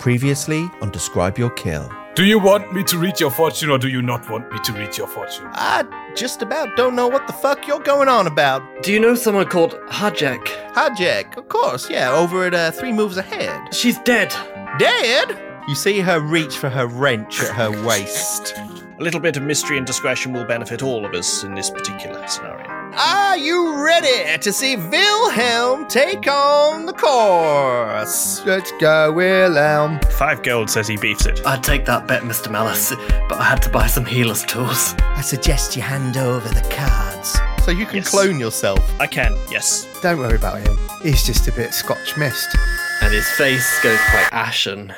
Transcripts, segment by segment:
Previously on Describe Your Kill. Do you want me to read your fortune or do you not want me to read your fortune? I just about don't know what the fuck you're going on about. Do you know someone called Hajek? Hajek, of course, yeah, over at uh, Three Moves Ahead. She's dead. Dead? You see her reach for her wrench at her waist. A little bit of mystery and discretion will benefit all of us in this particular scenario. Are you ready to see Wilhelm take on the course? Let's go, Wilhelm. Five gold says he beefs it. I'd take that bet, Mr. Malice, but I had to buy some healer's tools. I suggest you hand over the cards. So you can Yes. clone yourself. I can, yes. Don't worry about him. He's just a bit Scotch mist. And his face goes quite ashen.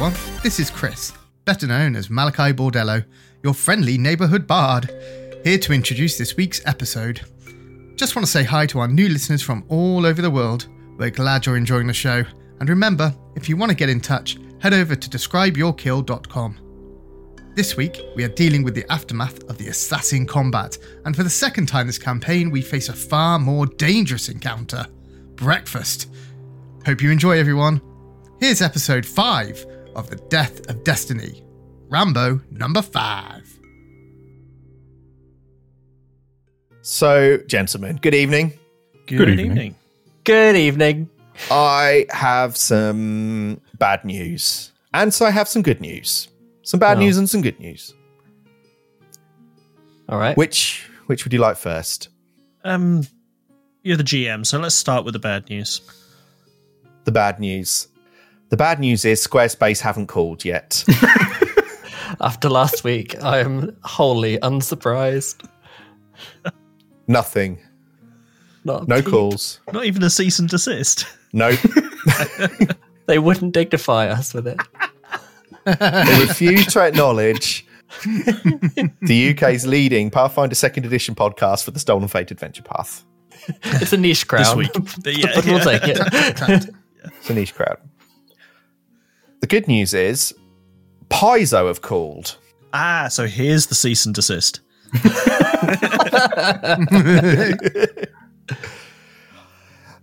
Everyone, this is Chris, better known as Malachi Bordello, your friendly neighborhood bard, here to introduce this week's episode. Just want to say hi to our new listeners from all over the world. We're glad you're enjoying the show. And remember, if you want to get in touch, head over to describeyourkill.com. This week, we are dealing with the aftermath of the assassin combat, and for the second time this campaign, we face a far more dangerous encounter breakfast. Hope you enjoy, everyone. Here's episode 5 of The Death of Destiny Rambo number 5. So, gentlemen, good evening. Good evening. Good evening. I have some bad news. And so I have some good news. Some bad Oh. news and some good news. All right. Which which would you like first? Um, you're the GM, so let's start with the bad news. The bad news. The bad news is Squarespace haven't called yet. After last week, I am wholly unsurprised. Nothing. Not No peep. calls. Not even a cease and desist. No. They wouldn't dignify us with it. they refuse to acknowledge the UK's leading Pathfinder Second Edition podcast for the Stolen Fate Adventure Path. It's a niche crowd. This week. Yeah, but we'll yeah. take it. It's a niche crowd. The good news is Paizo have called. Ah, so here's the cease and desist.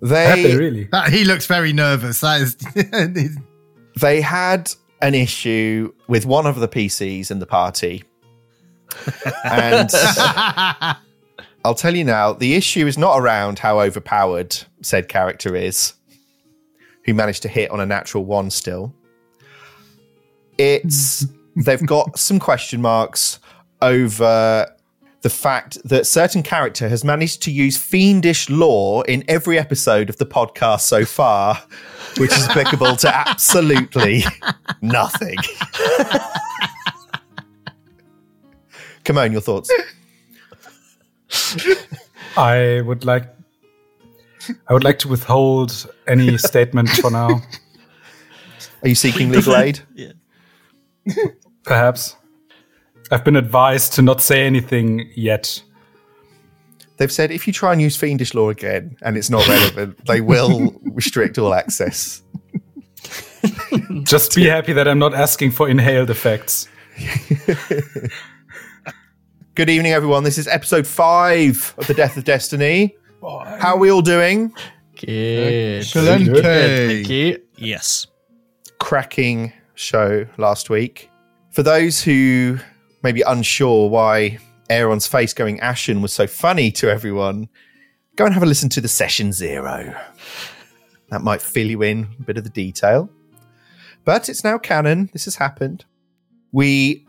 They They really? That, he looks very nervous. That is. they had an issue with one of the PCs in the party. And I'll tell you now, the issue is not around how overpowered said character is, who managed to hit on a natural one still. It's they've got some question marks over the fact that certain character has managed to use fiendish lore in every episode of the podcast so far, which is applicable to absolutely nothing. Come on, your thoughts. I would like I would like to withhold any statement for now. Are you seeking legal aid? Yeah. Perhaps. I've been advised to not say anything yet. They've said if you try and use fiendish lore again and it's not relevant, they will restrict all access. Just be happy that I'm not asking for inhaled effects. Good evening, everyone. This is episode five of The Death of Destiny. How are we all doing? Good. Excelente. Good, Thank you. Yes. Cracking show last week. For those who may be unsure why Aeron's face going ashen was so funny to everyone, go and have a listen to the session zero. That might fill you in a bit of the detail. But it's now canon. This has happened. We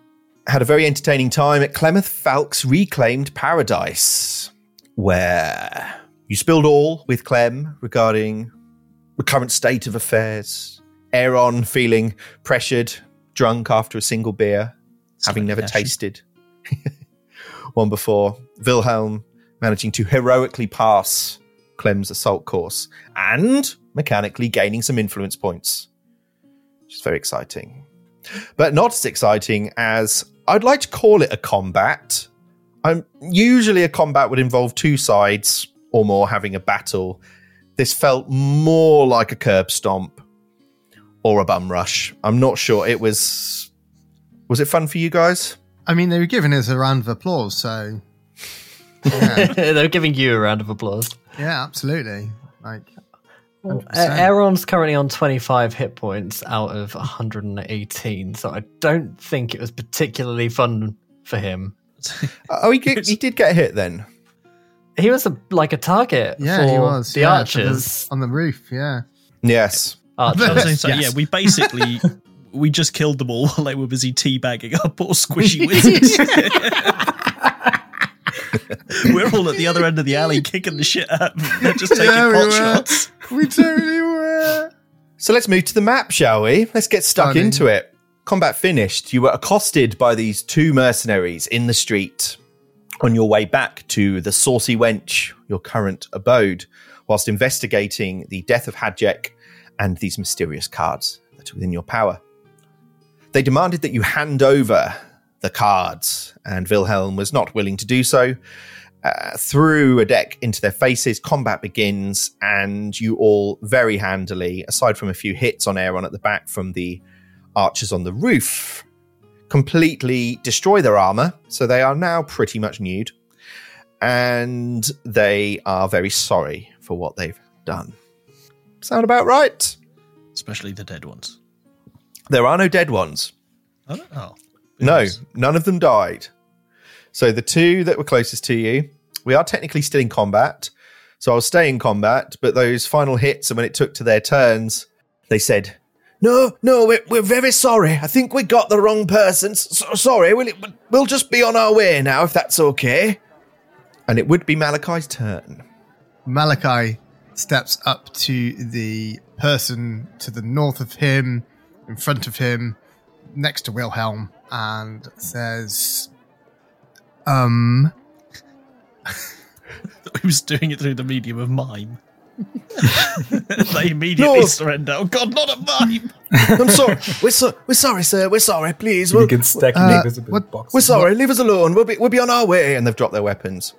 had a very entertaining time at Clemeth Falk's Reclaimed Paradise, where you spilled all with Clem regarding the current state of affairs. Aeron feeling pressured, drunk after a single beer, having never tasted one before. Wilhelm managing to heroically pass Clem's assault course and mechanically gaining some influence points, which is very exciting. But not as exciting as I'd like to call it a combat. I'm usually a combat would involve two sides or more having a battle. This felt more like a curb stomp or a bum rush. I'm not sure. It was. Was it fun for you guys? I mean, they were giving us a round of applause, so yeah, They're giving you a round of applause. yeah absolutely. Like, 100%. Aeron's currently on 25 hit points out of 118, so I don't think it was particularly fun for him. Oh, he, get, he did get hit then. He was a, like a target yeah, for he was the yeah, for the- archers. on the roof. Yeah, Yes. I archers. gonna Yes. Yeah, we basically we just killed them all while they were busy teabagging our poor squishy wizards. we're all at the other end of the alley kicking the shit out of them. They're just taking Yeah, we pot were. shots. we totally were. So let's move to the map, shall we? Let's get stuck Stunning. into it. Combat finished. You were accosted by these two mercenaries in the street on your way back to the Saucy Wench, your current abode, whilst investigating the death of Hadjek and these mysterious cards that are within your power. They demanded that you hand over the cards, and Wilhelm was not willing to do so. Uh, threw a deck into their faces. Combat begins, and you all very handily, aside from a few hits on Aeron at the back from the archers on the roof, completely destroy their armor. So they are now pretty much nude, and they are very sorry for what they've done. Sound about right? Especially the dead ones. There are no dead ones. Oh, oh. No, none of them died. So the two that were closest to you, we are technically still in combat. So I'll stay in combat, but those final hits and when it took to their turns, they said, "No, no, we're, we're very sorry. I think we got the wrong person. So, sorry, we'll, we'll just be on our way now, if that's okay." And it would be Malachi's turn. Malachi steps up to the person to the north of him, in front of him, next to Wilhelm, and says, "Um, He was doing it through the medium of mime. they immediately No. surrender. Oh god, not a mime! I'm sorry. we're, so, we're sorry, sir. We're sorry. Please, we'll, begin stacking uh, invisible what- boxes. we're sorry. Leave us alone. We'll be, we'll be on our way. And they've dropped their weapons.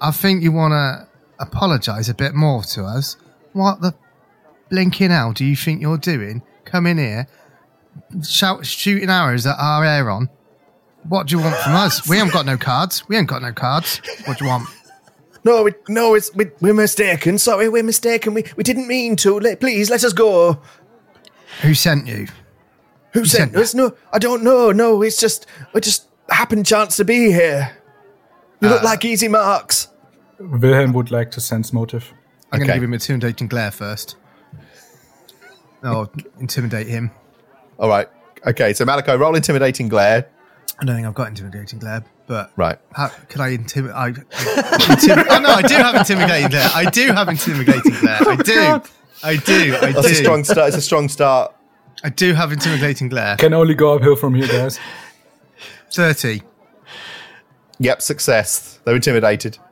I think you want to apologise a bit more to us. What the blinking hell do you think you're doing? Come in here, shout, shooting arrows at our Aeron. What do you want from us? We haven't got no cards. We ain't got no cards. What do you want? No, we, no, it's we, we're mistaken. Sorry, we're mistaken. We we didn't mean to. Let, please let us go. Who sent you? Who sent sent us? No, I don't know. No, it's just we just happened chance to be here. You look uh, like easy marks. Wilhelm would like to sense motive. I'm going to give him intimidating glare first. I'll intimidate him. All right. Okay. So Malachi, roll intimidating glare. I don't think I've got intimidating glare, but Right. how can I intimidate? I, intimi- oh no, I do have intimidating glare. I do have intimidating glare. I do. I do. I That's a do. strong start. It's a strong start. I do have intimidating glare. Can only go uphill from here, guys. Thirty. Yep, success. They're intimidated.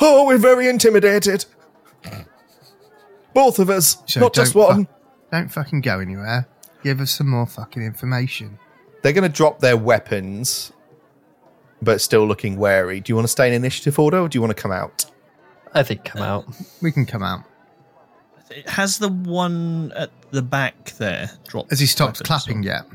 Oh, we're very intimidated. Both of us, So not just don't one. fu- don't fucking go anywhere. Give us some more fucking information. They're going to drop their weapons, but still looking wary. Do you want to stay in initiative order, or do you want to come out? I think come out. We can come out Has the one at the back there dropped? as he stopped weapons clapping or- yet.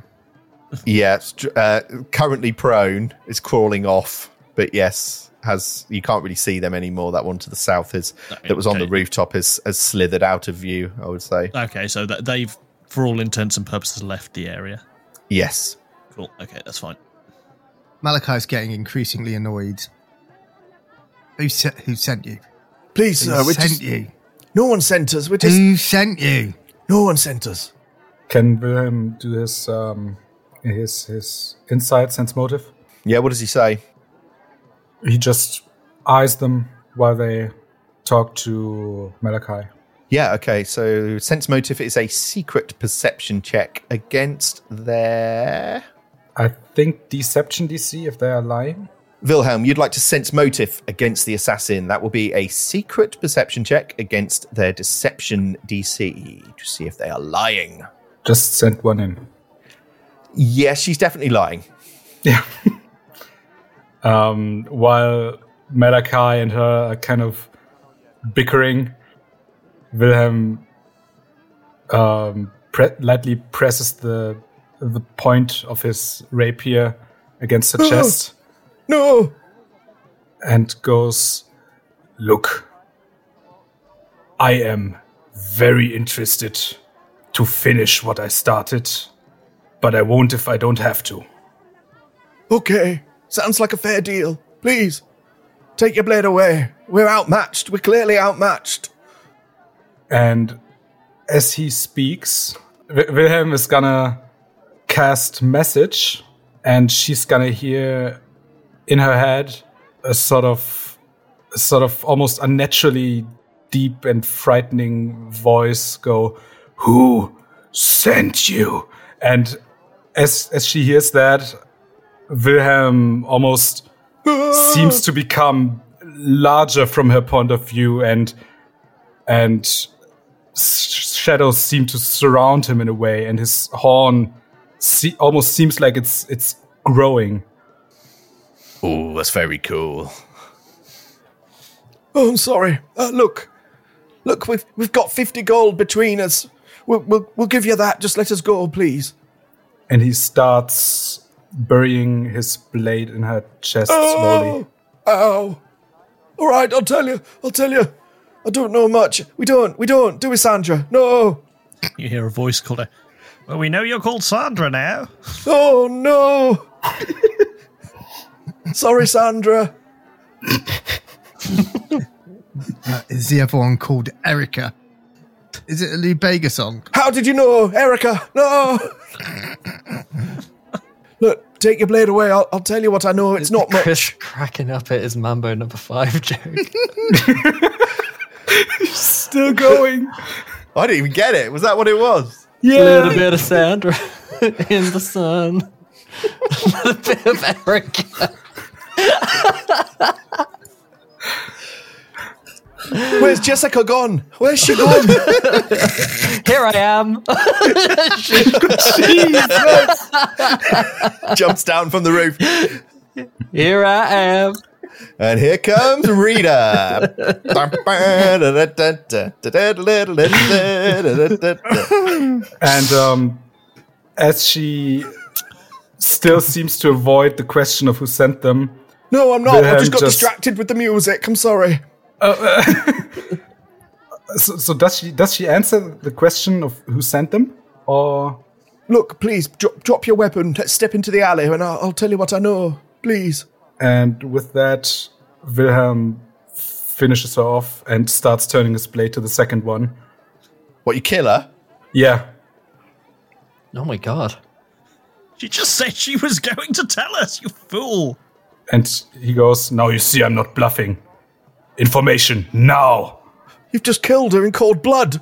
Yeah, it's uh, currently prone. Is crawling off, but yes, has you can't really see them anymore. That one to the south is that was on the rooftop has has slithered out of view. I would say Okay, so that they've, for all intents and purposes, left the area. yes. Cool. Okay, that's fine. Malachi's getting increasingly annoyed. Who sent? Who sent you? Please, Who sir, we sent just, you? no one sent us. We just Who sent you? no one sent us. Can Wilhelm do his um, his his insight sense motive? Yeah, what does he say? He just eyes them while they talk to Malachi. Yeah, okay. So sense motive is a secret perception check against their I think deception DC if they are lying. Wilhelm, you'd like to sense motive against the assassin. That will be a secret perception check against their deception DC to see if they are lying. Just sent one in. Yes, she's definitely lying. Yeah. um, while Malachi and her are kind of bickering, Wilhelm um, pre- lightly presses the the point of his rapier against her chest No! and goes, "Look, I am very interested to finish what I started, but I won't if I don't have to." Okay, sounds like a fair deal. Please, take your blade away. We're outmatched. We're clearly outmatched. And as he speaks, Wilhelm is gonna cast message, and she's gonna hear in her head a sort of, a sort of almost unnaturally deep and frightening voice go, "Who sent you?" And as as she hears that, Wilhelm almost seems to become larger from her point of view, and and s- shadows seem to surround him in a way, and his horn se- almost seems like it's it's growing. Oh, that's very cool. Oh, I'm sorry. Uh, look, look, we've we've got fifty gold between us. We'll, we'll we'll give you that. Just let us go, please. And he starts burying his blade in her chest slowly. Oh, ow! All right, I'll tell you. I'll tell you. I don't know much. We don't. We don't. Do we, Sandra? No. You hear a voice called her. Well, we know you're called Sandra now. Oh no. sorry, Sandra. Uh, is the other one called Erica? Is it a Lou Bega song? How did you know, Erica? No. Look, take your blade away. I'll, I'll tell you what I know. It's not Chris much. cracking up at his Mambo number five joke. Still going. I didn't even get it. Was that what it was? Yeah. A little bit of Sandra in the sun. A little bit of Erica. Where's Jessica gone? Where's she gone? Here I am. Jumps down from the roof. Here I am. And here comes Rita. And um, as she still seems to avoid the question of who sent them, no, I'm not. I just got just- distracted with the music. I'm sorry. Uh, uh, so, so does she does she answer the question of who sent them, or Look, please, drop, drop your weapon. Let's step into the alley and I'll, I'll tell you what I know. Please. and with that, Wilhelm finishes her off and starts turning his blade to the second one. What, you kill her? Yeah, Oh my god. She just said she was going to tell us, you fool. and he goes, "Now you see, I'm not bluffing. Information now. You've just killed her in cold blood.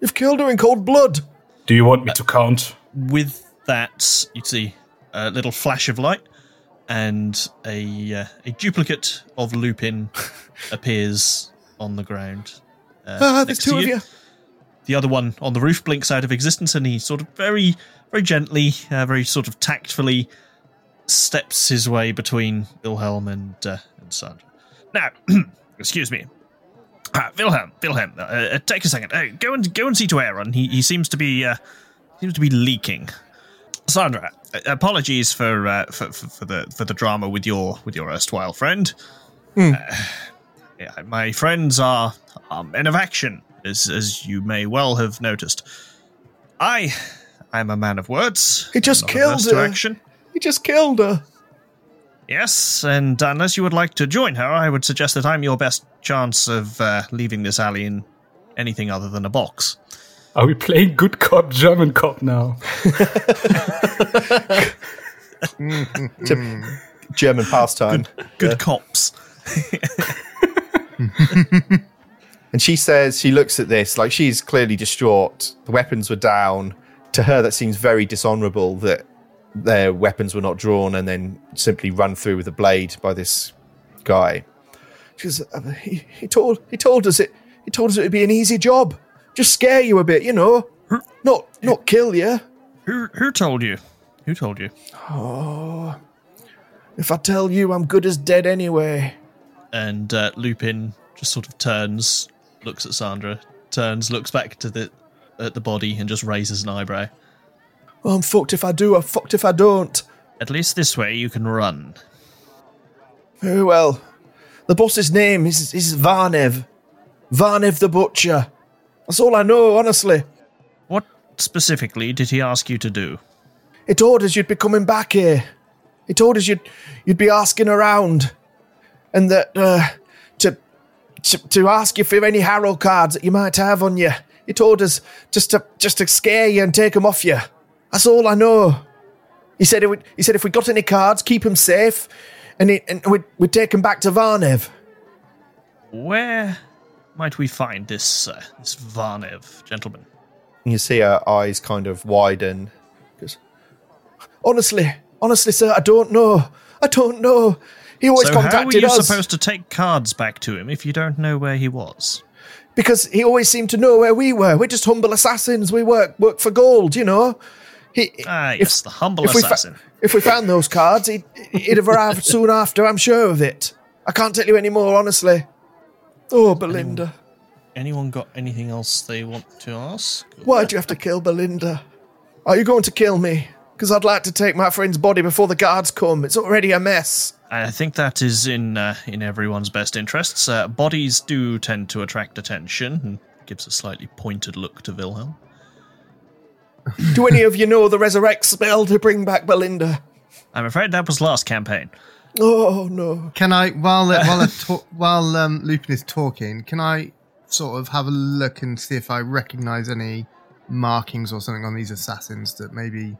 You've killed her in cold blood. Do you want me to count?" With that, you see a little flash of light, and a uh, a duplicate of Lupin appears on the ground. Uh, Ah, there's next to two of you. The other one on the roof blinks out of existence, and he sort of very, very gently, uh, very sort of tactfully steps his way between Wilhelm and uh, and Sandra. Now, excuse me. Ah, Wilhelm, Wilhelm, uh, uh, take a second. Uh, go and go and see to Aeron. He he seems to be uh, seems to be leaking. Sandra, uh, apologies for, uh, for for for the for the drama with your with your erstwhile friend. Uh, yeah, my friends are, are men of action, as as you may well have noticed. I I'm a man of words. He just killed her. action. He just killed her. Yes, and unless you would like to join her, I would suggest that I'm your best chance of uh, leaving this alley in anything other than a box. Are we playing good cop, German cop now? German pastime. Good cops. And she says, she looks at this like she's clearly distraught. The weapons were down. To her, that seems very dishonorable that their weapons were not drawn and then simply run through with a blade by this guy. Goes, "Uh, he, he told he told us it he told us it would be an easy job. Just scare you a bit, you know. Not not kill you. Who who told you? Who told you? Oh, If I tell you I'm good as dead anyway. And uh, Lupin just sort of turns, looks at Sandra, turns, looks back to the at the body and just raises an eyebrow. Oh, I'm fucked if I do, I'm fucked if I don't. At least this way you can run. Very well. The boss's name is, is Varnev. Varnev the Butcher. That's all I know, honestly. What specifically did he ask you to do? He told us you'd be coming back here. He told us you'd you'd be asking around, and that uh, to, to to ask you for any Harrow cards that you might have on you. He told us just to just to scare you and take them off you. That's all I know. He said it would, he said if we got any cards, keep them safe, and it, and we'd we'd take them back to Varnev. Where might we find this uh, this Varnev gentleman? You see her eyes kind of widen. Goes, honestly, honestly, sir, I don't know. I don't know. He always so how were you us supposed to take cards back to him if you don't know where he was? because he always seemed to know where we were. We're just humble assassins. We work work for gold, you know. He, Ah, if- yes, the humble if we, fa- assassin. if we found those cards, he'd, he'd have arrived soon after. I'm sure of it. I can't tell you any more, honestly. Oh, Belinda, Anyone got anything else they want to ask? why'd you have to kill Belinda? Are you going to kill me? Because I'd like to take my friend's body before the guards come. It's already a mess. I think that is in uh, in everyone's best interests. Uh, bodies do tend to attract attention, and gives a slightly pointed look to Wilhelm. Do any of you know the resurrect spell to bring back Belinda? I'm afraid that was last campaign. Oh no. Can I, while uh, while I talk, while um, Lupin is talking, can I sort of have a look and see if I recognise any markings or something on these assassins that maybe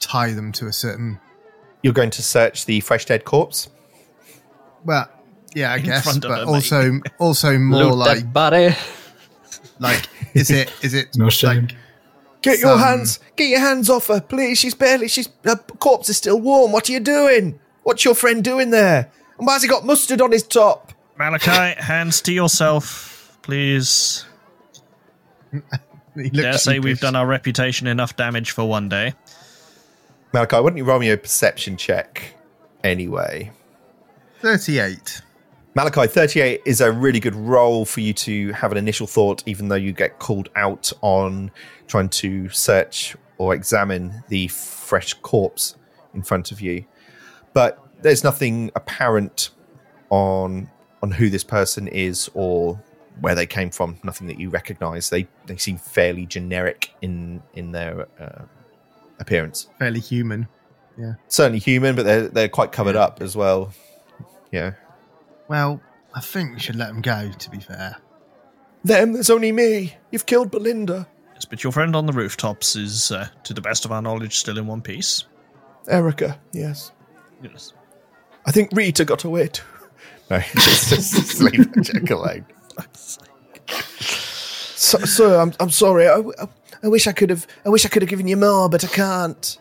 tie them to a certain? You're going to search the fresh dead corpse? Well, yeah, I In guess, front but her, also also more Loot like body. like is it is it No shame. like Get your Some- hands, get your hands off her, please. She's barely, she's, her corpse is still warm. What are you doing? What's your friend doing there? And why's he got mustard on his top? Malachi, hands to yourself, please. he Dare looks say we've done our reputation enough damage for one day. Malachi, why don't you roll me a perception check anyway? thirty-eight. Malachi, 38 is a really good roll for you to have an initial thought, even though you get called out on trying to search or examine the fresh corpse in front of you. But there's nothing apparent on on who this person is or where they came from. Nothing that you recognise. They they seem fairly generic in in their uh, appearance. Fairly human. Yeah. Certainly human, but they're they're quite covered up as well. Yeah. Well, I think we should let him go. To be fair, Them, there's only me. You've killed Belinda. Yes, but your friend on the rooftops is, uh, to the best of our knowledge, still in one piece. Erica, yes. Yes. I think Rita got away too. No, just, just leave that joke alone. So, sir, I'm, I'm sorry. I, I, I wish I could have. I wish I could have given you more, but I can't.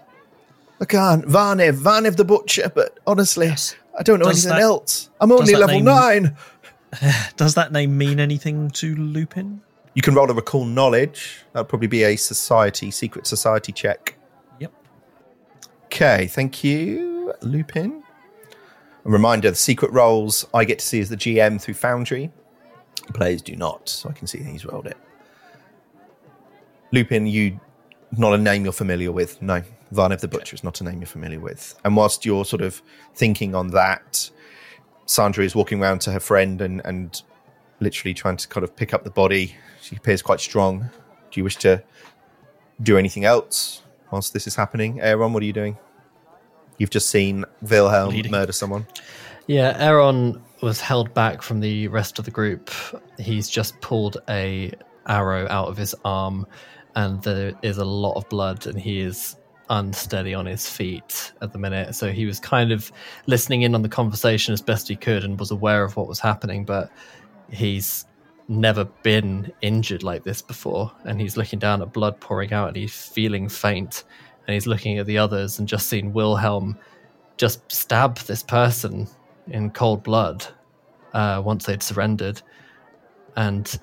I can't. Varnev, Varnev the butcher. But honestly, I don't know Does anything that- else. I'm only level name- nine. Does that name mean anything to Lupin? You can roll a recall knowledge. That'd probably be a society, secret society check. Yep. Okay, thank you, Lupin. A reminder the secret rolls I get to see as the GM through Foundry. Players do not, so I can see he's rolled it. Lupin, you not a name you're familiar with. No, Varnev the Butcher is not a name you're familiar with. And whilst you're sort of thinking on that, Sandra is walking around to her friend and, and literally trying to kind of pick up the body. She appears quite strong. Do you wish to do anything else whilst this is happening? Aeron, what are you doing? You've just seen Wilhelm Bleeding. murder someone. Yeah, Aeron was held back from the rest of the group. He's just pulled a arrow out of his arm, and there is a lot of blood, and he is unsteady on his feet at the minute. So he was kind of listening in on the conversation as best he could and was aware of what was happening, but he's never been injured like this before. And he's looking down at blood pouring out, and he's feeling faint. And he's looking at the others and just seen Wilhelm just stab this person in cold blood uh, once they'd surrendered. And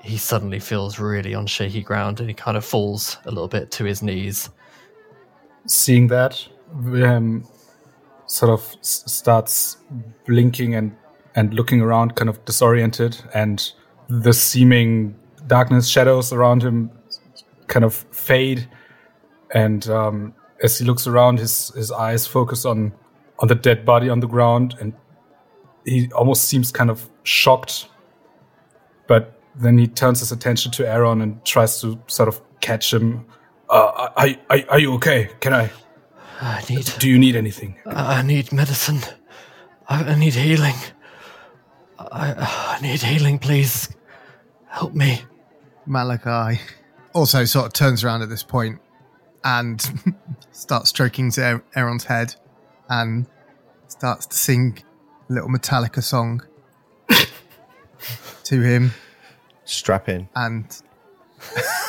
he suddenly feels really on shaky ground and he kind of falls a little bit to his knees. Seeing that, Wilhelm sort of s- starts blinking and and looking around, kind of disoriented, and the seeming darkness, shadows around him kind of fade, and um, as he looks around, his his eyes focus on on the dead body on the ground, and he almost seems kind of shocked. But then he turns his attention to Aeron and tries to sort of catch him. Uh, are, are, are you okay? Can I? I need. Do you need anything? I need medicine. I, I need healing. I, I need healing, please. Help me. Malachi also sort of turns around at this point and starts stroking to Aeron's head and starts to sing a little Metallica song to him. Strap in. And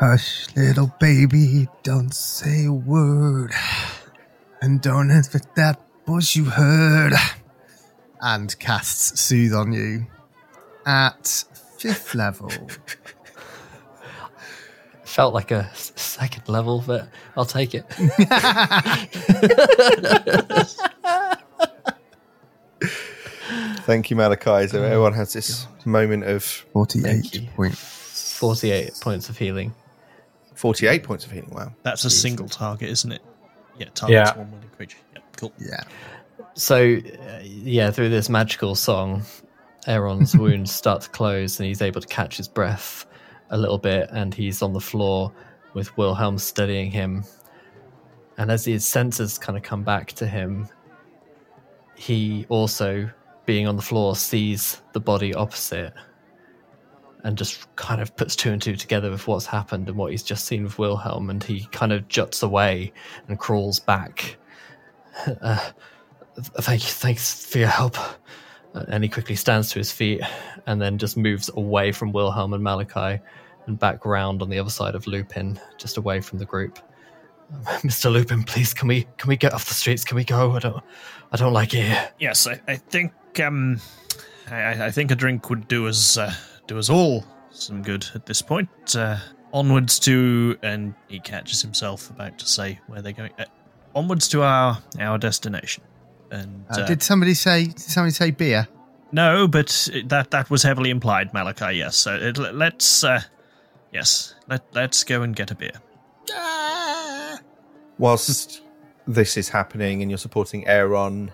Hush, little baby, don't say a word. And don't answer that voice you heard. And casts Soothe on you at fifth level. Felt like a second level, but I'll take it. Thank you, Malachi. So everyone has this moment of 48 points. 48 points of healing. 48 points of healing. Wow. That's a single target, isn't it? Yeah, targets Yeah. one wounded creature. Yep, cool. Yeah. So, uh, yeah, through this magical song, Aeron's wounds start to close and he's able to catch his breath a little bit and he's on the floor with Wilhelm studying him. And as his senses kind of come back to him, he also, being on the floor, sees the body opposite and just kind of puts two and two together with what's happened and what he's just seen with Wilhelm. And he kind of juts away and crawls back. Uh, thank you, thanks for your help. Uh, And he quickly stands to his feet and then just moves away from Wilhelm and Malachi and back round on the other side of Lupin, just away from the group. Mr. Lupin, please, can we can we get off the streets? Can we go? I don't, I don't like it. Yes, I, I think um, I, I think a drink would do us uh, do us all some good at this point. Uh, onwards to, and he catches himself about to say where they're going. Uh, onwards to our our destination. And Uh, uh, did somebody say? Did somebody say beer? no, but that that was heavily implied, Malachi. Yes, so it, let's uh, yes, let let's go and get a beer. Whilst this is happening and you're supporting Aeron,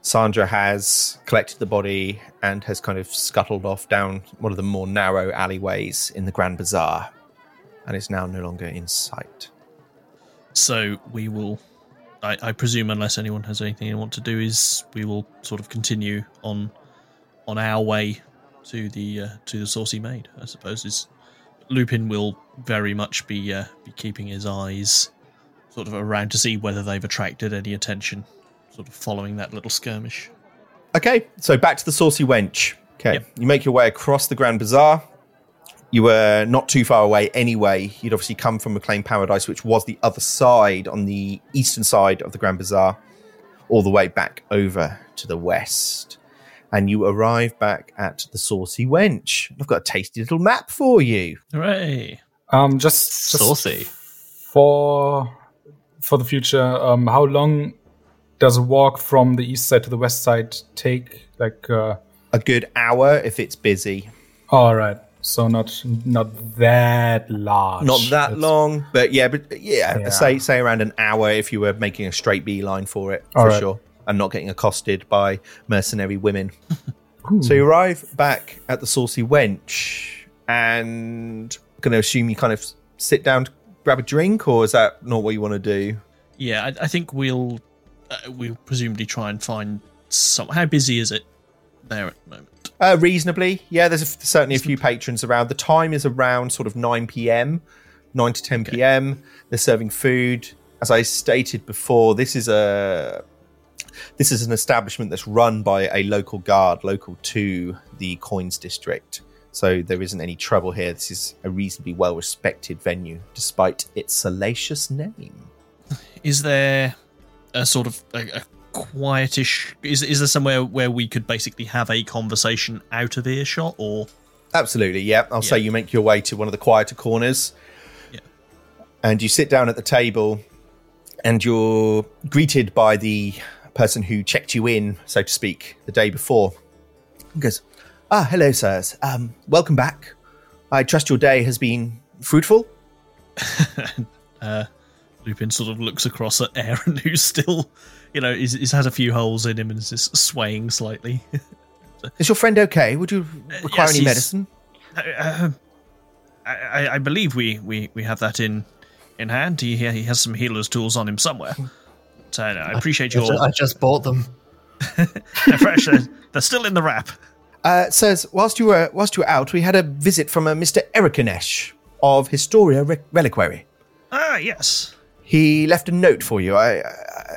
Sandra has collected the body and has kind of scuttled off down one of the more narrow alleyways in the Grand Bazaar and is now no longer in sight. So we will, I, I presume, unless anyone has anything they want to do, is we will sort of continue on on our way to the uh, to the saucy maid. I suppose is Lupin will very much be uh, be keeping his eyes sort of around to see whether they've attracted any attention, sort of following that little skirmish. Okay, so back to the saucy wench. Okay, Yep. you make your way across the Grand Bazaar. You were not too far away anyway. You'd obviously come from Reclaimed Paradise, which was the other side, on the eastern side of the Grand Bazaar, all the way back over to the west. And you arrive back at the Saucy Wench. I've got a tasty little map for you. Hooray! Um, just, just Saucy. for for the future. Um, how long does a walk from the east side to the west side take? Like, uh, A good hour if it's busy. all right, so not not that large. Not that It's- long, but yeah, but yeah, Yeah. say say around an hour if you were making a straight beeline for it for All right. sure, and not getting accosted by mercenary women. so you arrive back at the Saucy Wench, and I'm going to assume you kind of sit down to grab a drink, or is that not what you want to do? Yeah, I, I think we'll uh, we'll presumably try and find some. How busy is it there at the moment? Uh, reasonably, yeah. There's a, certainly a few patrons around. The time is around sort of nine p.m., nine to ten p.m. They're serving food. As I stated before, this is a this is an establishment that's run by a local guard, local to the Coins District. So there isn't any trouble here. This is a reasonably well respected venue, despite its salacious name. Is there a sort of a, a quietish? Is is there somewhere where we could basically have a conversation out of earshot, or Absolutely, yeah. I'll say you make your way to one of the quieter corners. Yeah. And you sit down at the table and you're greeted by the person who checked you in, so to speak, the day before. He goes, Ah, hello, sirs. Um, welcome back. I trust your day has been fruitful. uh, Lupin sort of looks across at Aeron, who's still, you know, he's, he's had a few holes in him and is just swaying slightly. Is your friend okay? Would you require yes, any medicine? Uh, I, I- I believe we, we, we have that in in hand. He he has some healer's tools on him somewhere. So uh, I appreciate I your I just bought them. they're fresh. They're, they're still in the wrap. Uh, sirs, whilst you were whilst you were out, we had a visit from a Mr. Erikanesh of Historia Re- Reliquary. Ah, yes. He left a note for you. I, I,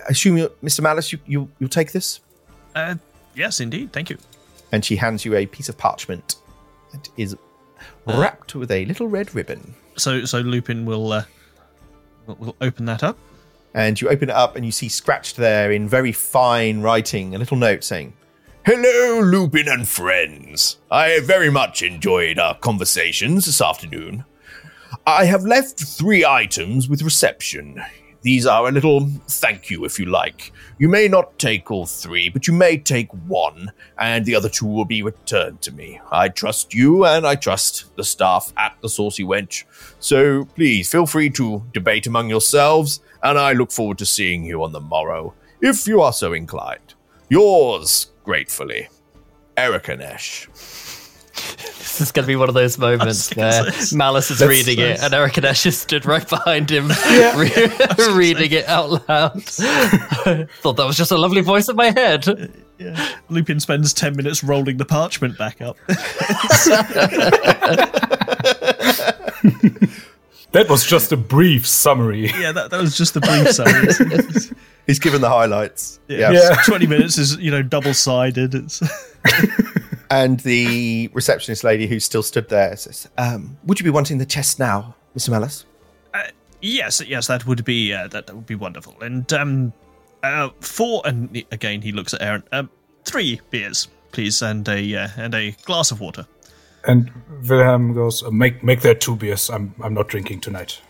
assume, Mr. Malice, you, you you'll take this. Uh, yes, indeed. Thank you. And she hands you a piece of parchment that is wrapped with a little red ribbon. So so Lupin will uh, will, will open that up. And you open it up and you see scratched there in very fine writing a little note saying, Hello, Lupin and friends. I very much enjoyed our conversations this afternoon. I have left three items with reception. These are a little thank you if you like. You may not take all three, but you may take one, and the other two will be returned to me. I trust you, and I trust the staff at the Saucy Wench. So please feel free to debate among yourselves, and I look forward to seeing you on the morrow, if you are so inclined. Yours, gratefully, Erica Nash. This is going to be one of those moments where say- Malice is That's reading it and Eric Adesh is stood right behind him, re- reading it out loud. Thought that was just a lovely voice in my head. Uh, yeah. Lupin spends ten minutes rolling the parchment back up. That was just a brief summary. yeah, that, that was just the brief summary. He's given the highlights. Yeah. Yeah. Twenty minutes is you know double sided. It's And the receptionist lady who still stood there says, um, Would you be wanting the chest now, Mr. Mellis?" uh, yes, yes, that would be uh, that, that would be wonderful. And um, uh, four and again he looks at Aeron. Um, three beers, please, and a uh, and a glass of water. And Wilhelm goes, uh, "Make make that two beers. I'm I'm not drinking tonight."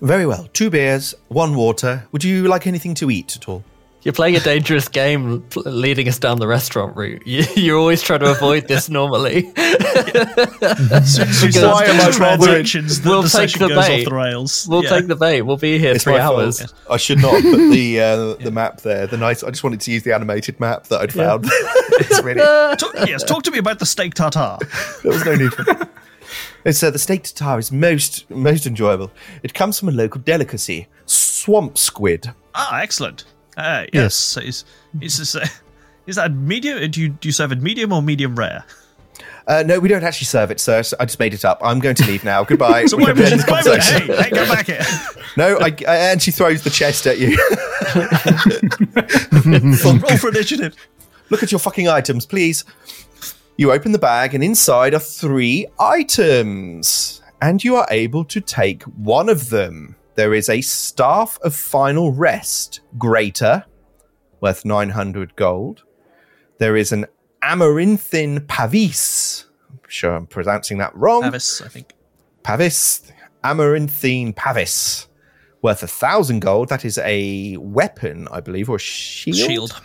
Very well. Two beers, one water. Would you like anything to eat at all? You're playing a dangerous game leading us down the restaurant route. You, you're always trying to avoid this normally. As soon you Why start am I transactions, the, We'll the take session the goes bait. off the rails. We'll Yeah. take the bait. We'll be here It's three my fault. hours. I should not put the uh, the map there. The nice. I just wanted to use the animated map that I'd found. it's really Talk, yes, talk to me about the steak tartare. there was no need for. it. It's uh, the steak tartare is most most enjoyable. It comes from a local delicacy, swamp squid. Ah, excellent. Uh, yes, so is is this, uh, is that medium? Do you do you serve it medium or medium rare? Uh, no, we don't actually serve it, sir. So I just made it up. I'm going to leave now. Goodbye. So We why can would end you, the conversation. hey, hey, go back here. No, I, I, and she throws the chest at you. Roll for initiative. Look at your fucking items, please. You open the bag, and inside are three items. And you are able to take one of them. There is a Staff of Final Rest, greater, worth 900 gold. There is an Amaranthine Pavis. I'm sure I'm pronouncing that wrong. Avis, I think. Pavis, Amaranthine Pavis, worth a thousand gold. That is a weapon, I believe, or shield. Shield.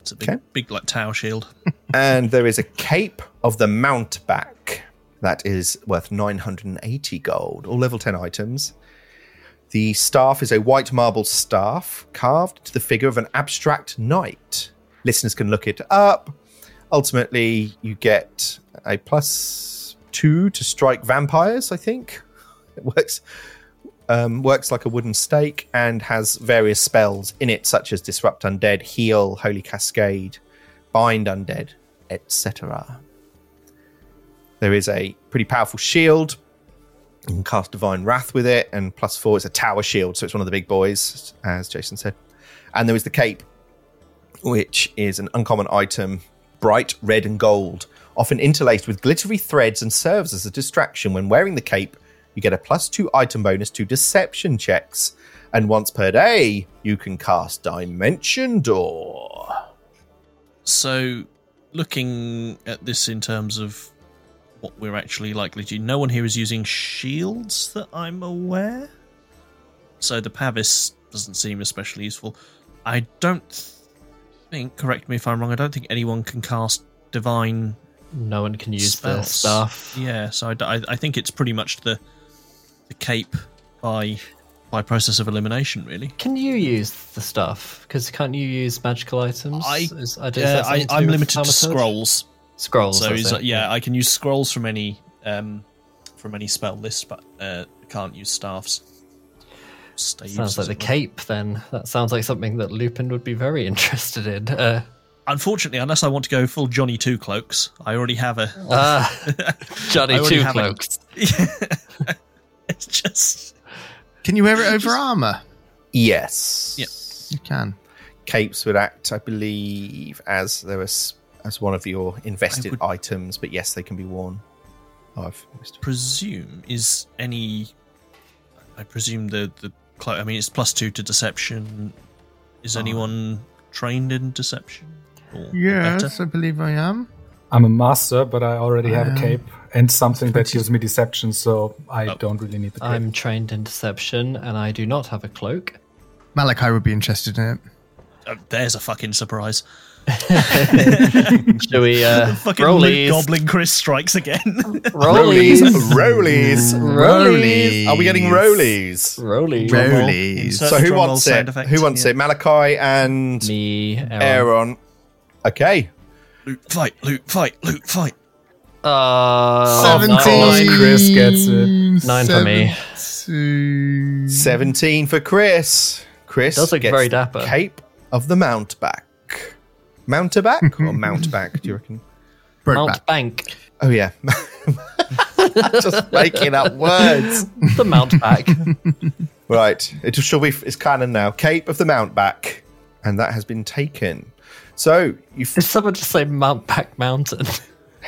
It's a big, Okay. big like tower shield. And there is a cape of the Mountebank. That is worth 980 gold, all level 10 items. The staff is a white marble staff carved to the figure of an abstract knight. Listeners can look it up. Ultimately, you get a plus two to strike vampires, I think. It works um, works like a wooden stake and has various spells in it, such as Disrupt Undead, Heal, Holy Cascade, Bind Undead, etc. There is a pretty powerful shield. Can cast Divine Wrath with it, and plus four is a tower shield, so it's one of the big boys, as Jason said. And there is the cape, which is an uncommon item, bright red and gold, often interlaced with glittery threads and serves as a distraction. When wearing the cape, you get a plus two item bonus to deception checks. And once per day, you can cast Dimension Door. So, looking at this in terms of what we're actually likely to, no one here is using shields that I'm aware. So the Pavis doesn't seem especially useful. I don't think. Correct me if I'm wrong. I don't think anyone can cast divine no one can use the spells. staff. Yeah, so I, I, I think it's pretty much the the cape by by process of elimination, really. Can you use the stuff? Because can't you use magical items? I- Is- I, uh, I I'm limited to scrolls, Scrolls. so that's is, it. yeah, I can use scrolls from any um, from any spell list, but uh, can't use staffs. Staves, Sounds like the it cape. Then that sounds like something that Lupin would be very interested in. Uh, Unfortunately, unless I want to go full Johnny Two Cloaks, I already have a. ah, Johnny Two have a- Cloaks. it's just Can you wear it over armor? Yes. Yeah. You can. Capes would act, I believe, as there was as one of your invested would- items, but yes, they can be worn. Oh, I've missed. presume is any. I presume the the. clo- I mean, it's plus two to deception. Is anyone trained in deception? Or better? Yes, I believe I am. I'm a master, but I already have a Um, cape and something that gives me deception, so I Oh. don't really need the cape. I'm trained in deception, and I do not have a cloak. Malachi would be interested in it. Uh, there's a fucking surprise. Should we uh, Fucking rollies? Goblin Chris strikes again. Rollies. Rollies. Rollies. Are we getting rollies? Rollies. Rollies. So who wants it? effect, Who wants yeah. it? Malachi and Me, Aeron. Aeron. Okay. Luke, fight, Luke, fight, Luke, fight. Uh, Seventeen. nine. Chris gets it. Nine for me. Seventeen. for Chris. Chris Does look gets very dapper. Cape of the Mountback. Mounterback or Mountback, do you reckon? Broke Mount. Bank. Oh, yeah. Just making up words. The Mount Back. Right. It shall be. It's canon now. Cape of the Mountback, and that has been taken. So you. Did someone just say Mount Back Mountain?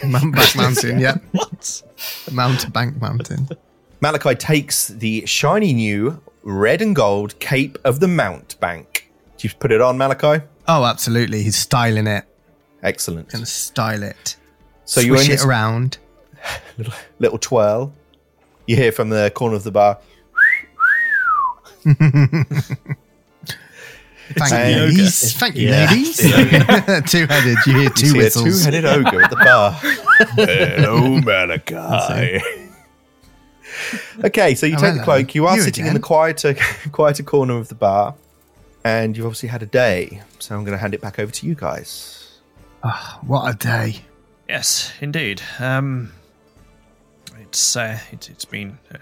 Mountback Mountain, yeah. What? Mountebank Mountain. Malachi takes the shiny new red and gold Cape of the Mountbank. Do you put it on, Malachi? Oh, absolutely. He's styling it. Excellent. Gonna style it. So Swish you're it this around. little, little twirl. You hear from the corner of the bar. Thank a you, ladies. Thank you, Yeah. ladies. two headed. You hear You two see whistles. two-headed ogre at the bar. Hello, Malachi. okay, so you Oh, take the cloak. You are You sitting in the quieter, quieter corner of the bar, and you've obviously had a day. So I'm going to hand it back over to you guys. Ah, what a day. Yes, indeed. Um, it's uh, it's it's been a,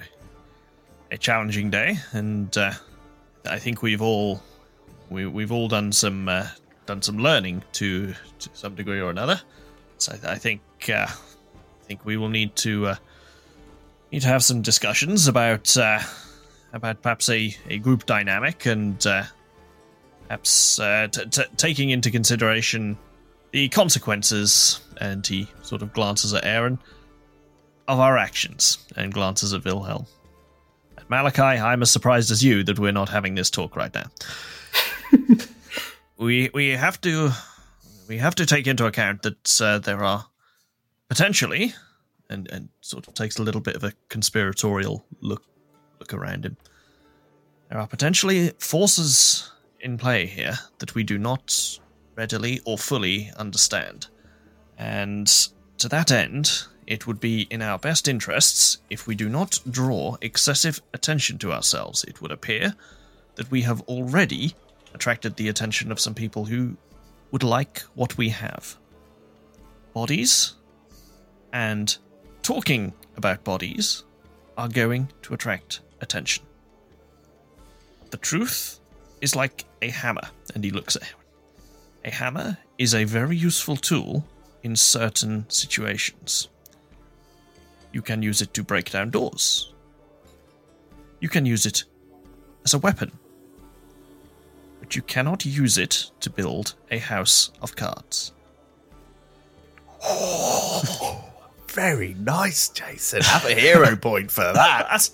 a challenging day, and uh, I think we've all we we've all done some uh, done some learning to to some degree or another. So I, I think uh, I think we will need to uh, need to have some discussions about uh, about perhaps a, a group dynamic and uh, perhaps uh, t- t- taking into consideration the consequences, and he sort of glances at Aeron, of our actions, and glances at Wilhelm. At Malachi, I'm as surprised as you that we're not having this talk right now. we we have to we have to take into account that uh, there are potentially, and and sort of takes a little bit of a conspiratorial look look around him. There are potentially forces in play here that we do not readily or fully understand. And to that end, it would be in our best interests if we do not draw excessive attention to ourselves. It would appear that we have already attracted the attention of some people who would like what we have bodies, and talking about bodies are going to attract attention. The truth is like a hammer, and he looks at Aeron. A hammer is a very useful tool in certain situations. You can use it to break down doors. You can use it as a weapon. But you cannot use it to build a house of cards. Very nice, Jason. Have a hero point for that.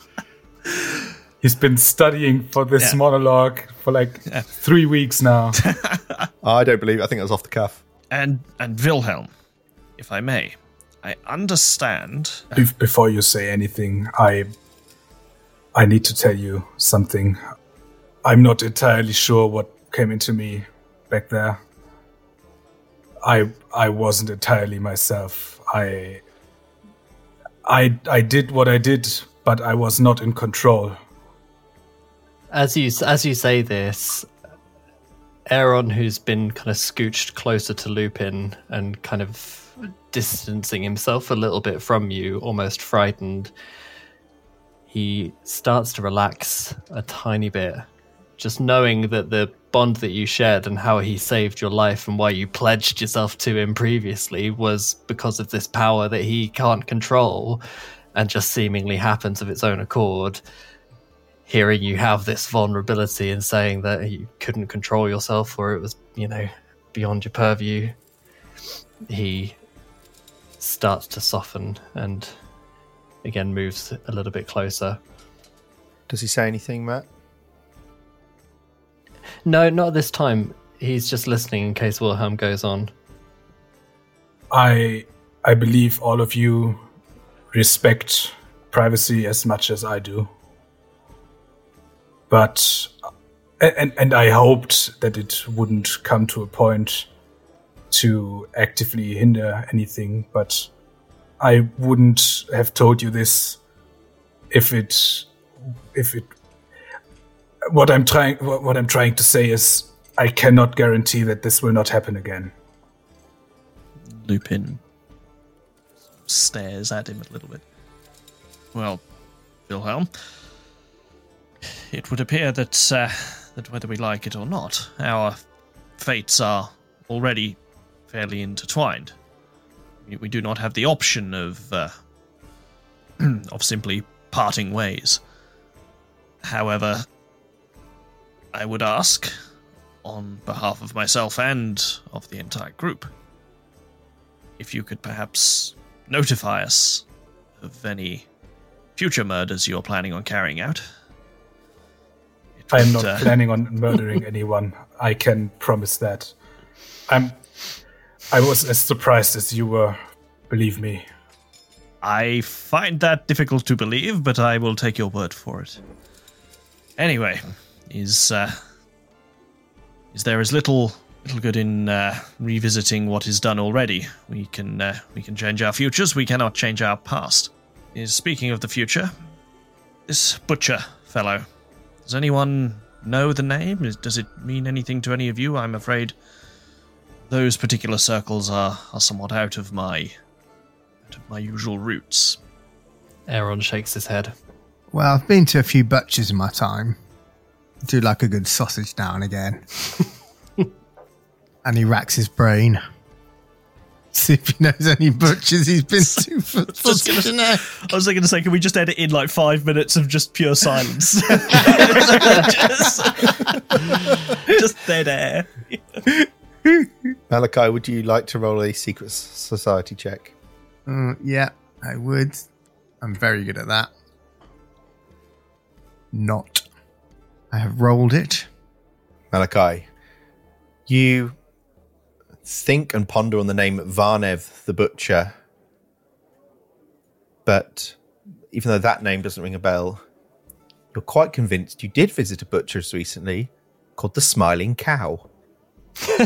He's been studying for this Yeah. monologue for like three weeks now. I don't believe. I think it was off the cuff. And and Wilhelm, if I may, I understand. Bef- Before you say anything, I I need to tell you something. I'm not entirely sure what came into me back there. I I wasn't entirely myself. I I I did what I did, but I was not in control. As you as you say this, Aeron, who's been kind of scooched closer to Lupin and kind of distancing himself a little bit from you, almost frightened, he starts to relax a tiny bit, just knowing that the bond that you shared and how he saved your life and why you pledged yourself to him previously was because of this power that he can't control and just seemingly happens of its own accord hearing you have this vulnerability and saying that you couldn't control yourself or it was, you know, beyond your purview, he starts to soften and again moves a little bit closer. Does he say anything, Matt? No, not this time. He's just listening in case Wilhelm goes on. I I believe all of you respect privacy as much as I do. But and and I hoped that it wouldn't come to a point to actively hinder anything, but I wouldn't have told you this if it if it what I'm trying what I'm trying to say is I cannot guarantee that this will not happen again. Lupin stares at him a little bit. Well, Wilhelm, it would appear that uh, that whether we like it or not, our fates are already fairly intertwined. We, we do not have the option of uh, of simply parting ways. However, I would ask, on behalf of myself and of the entire group, if you could perhaps notify us of any future murders you're planning on carrying out. It I am not uh, planning on murdering anyone. I can promise that. I'm. I was as surprised as you were. Believe me. I find that difficult to believe, but I will take your word for it. Anyway, is uh, is there as little little good in uh, revisiting what is done already? We can uh, we can change our futures. We cannot change our past. Is speaking of the future, this butcher fellow. Does anyone know the name? Does it mean anything to any of you? I'm afraid those particular circles are, are somewhat out of my out of my usual routes. Aeron shakes his head. Well, I've been to a few butchers in my time. I Do like a good sausage now and again. and he racks his brain. See if he knows any butchers he's been to for Just sausage gonna- and. I was going to say, can we just edit in like five minutes of just pure silence? just, just dead air. Malachi, would you like to roll a secret society check? Uh, yeah, I would. I'm very good at that. Not. I have rolled it. Malachi, you think and ponder on the name Varnev the Butcher, but even though that name doesn't ring a bell, you're quite convinced you did visit a butcher's recently called the Smiling Cow.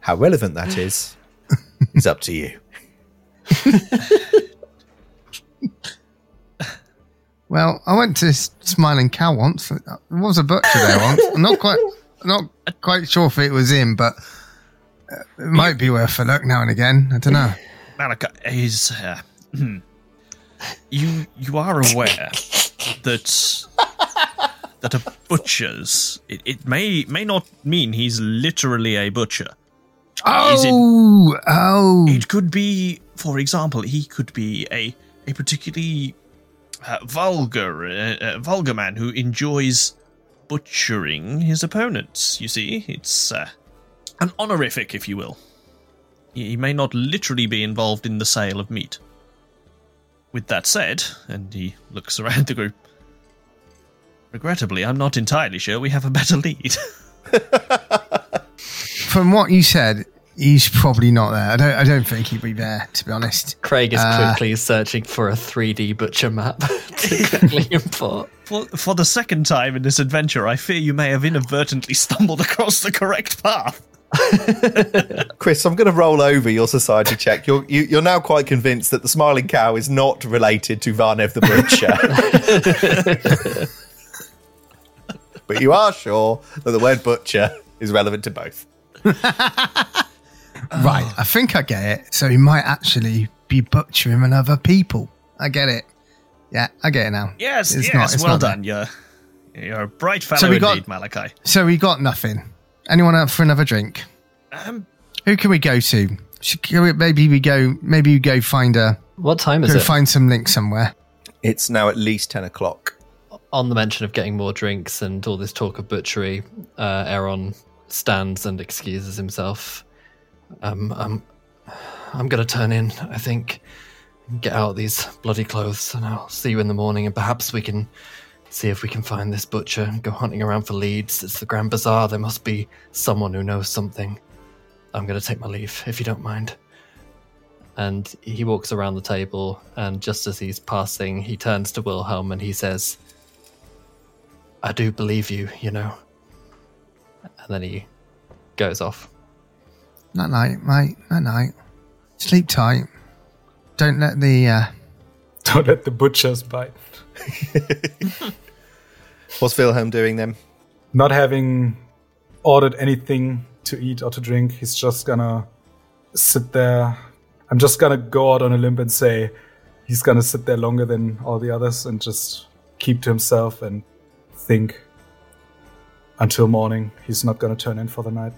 How relevant that is is up to you. Well, I went to Smiling Cow once. There was a butcher there once. I'm not quite, not quite sure if it was him, but it might be worth a look now and again. I don't know. Malika is. Uh, hmm. you you are aware that that a butcher's it, it may may not mean he's literally a butcher. Is it- Oh, oh, It could be, for example, he could be a a particularly uh, vulgar uh, uh, vulgar man who enjoys butchering his opponents. You see, it's uh, an honorific, if you will. He he may not literally be involved in the sale of meat. With that said, and he looks around the group. Regrettably, I'm not entirely sure we have a better lead. from what you said, he's probably not there. I don't. I don't think he'd be there, to be honest. Craig is Uh, quickly searching for a 3D butcher map to quickly import. For, for the second time in this adventure, I fear you may have inadvertently stumbled across the correct path. Chris, I'm going to roll over your society check. You're you, you're now quite convinced that the smiling cow is not related to Varnev the butcher, but you are sure that the word butcher is relevant to both. Right, I think I get it. So he might actually be butchering another people. I get it. Yeah, I get it now. Yes, It's yes, not- it's well not done. You're, you're a bright fellow So we got- indeed, Malachi. So we got nothing. Anyone up for another drink? Um, Who can we go to? Should, can we- maybe we go. Maybe we go find a What time is go it? find some link somewhere. It's now at least ten o'clock. On the mention of getting more drinks and all this talk of butchery, uh, Aeron stands and excuses himself. Um, I'm, I'm going to turn in, I think. Get out these bloody clothes, and I'll see you in the morning, and perhaps we can see if we can find this butcher and go hunting around for leads. It's the Grand Bazaar. There must be someone who knows something. I'm going to take my leave, if you don't mind. And he walks around the table, and just as he's passing, he turns to Wilhelm and he says, I do believe you, you know. And then he goes off. Night night, mate. Night night. Sleep tight. Don't let the. Uh, Don't let the butchers bite. What's Wilhelm doing then? Not having ordered anything to eat or to drink, he's just gonna sit there. I'm just gonna go out on a limb and say he's gonna sit there longer than all the others and just keep to himself and think until morning. He's not gonna turn in for the night.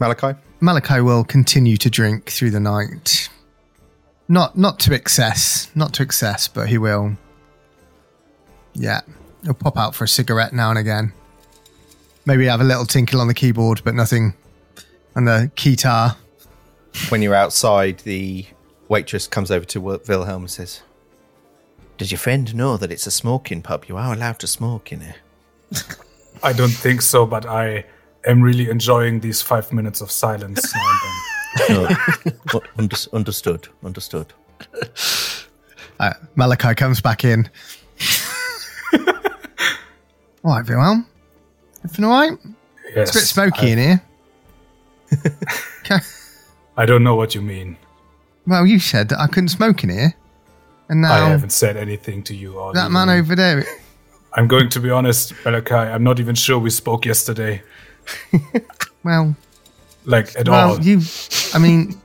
Malachi? Malachi will continue to drink through the night. Not not to excess, not to excess, but he will. Yeah, he'll pop out for a cigarette now and again. Maybe have a little tinkle on the keyboard, but nothing on the guitar. When you're outside, the waitress comes over to Wilhelm and says, Does your friend know that it's a smoking pub? You are allowed to smoke in here. I don't think so, but I am really enjoying these five minutes of silence now and then. No. Understood. Understood. Uh, Malachi comes back in. All right, Wilhelm. Everything all right? Yes, It's a bit smoky I, in here. I don't know what you mean. Well, you said that I couldn't smoke in here. And now I haven't said anything to you. Or that man over there. I'm going to be honest, Malachi. I'm not even sure we spoke yesterday, Well, like at well, all. you. I mean,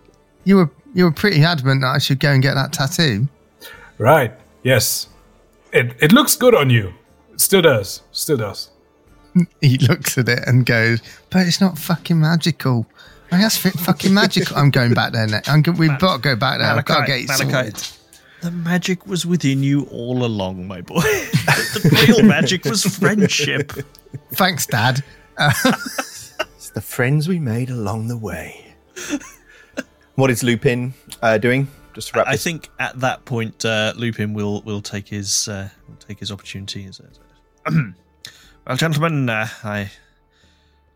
you were you were pretty adamant that I should go and get that tattoo. Right? Yes. It it looks good on you. It still does. Still does. He looks at it and goes, "But it's not fucking magical." Like, that's fi- fucking magical. I'm going back there. Next. I'm go- we've got to go back there. I've got to get Malachi, it The magic was within you all along, my boy. the real magic was friendship. Thanks, Dad. It's the friends we made along the way. what is Lupin uh, doing? Just to wrap I this think at that point, uh, Lupin will will take his uh, will take his opportunity. As, as- well, gentlemen, uh, I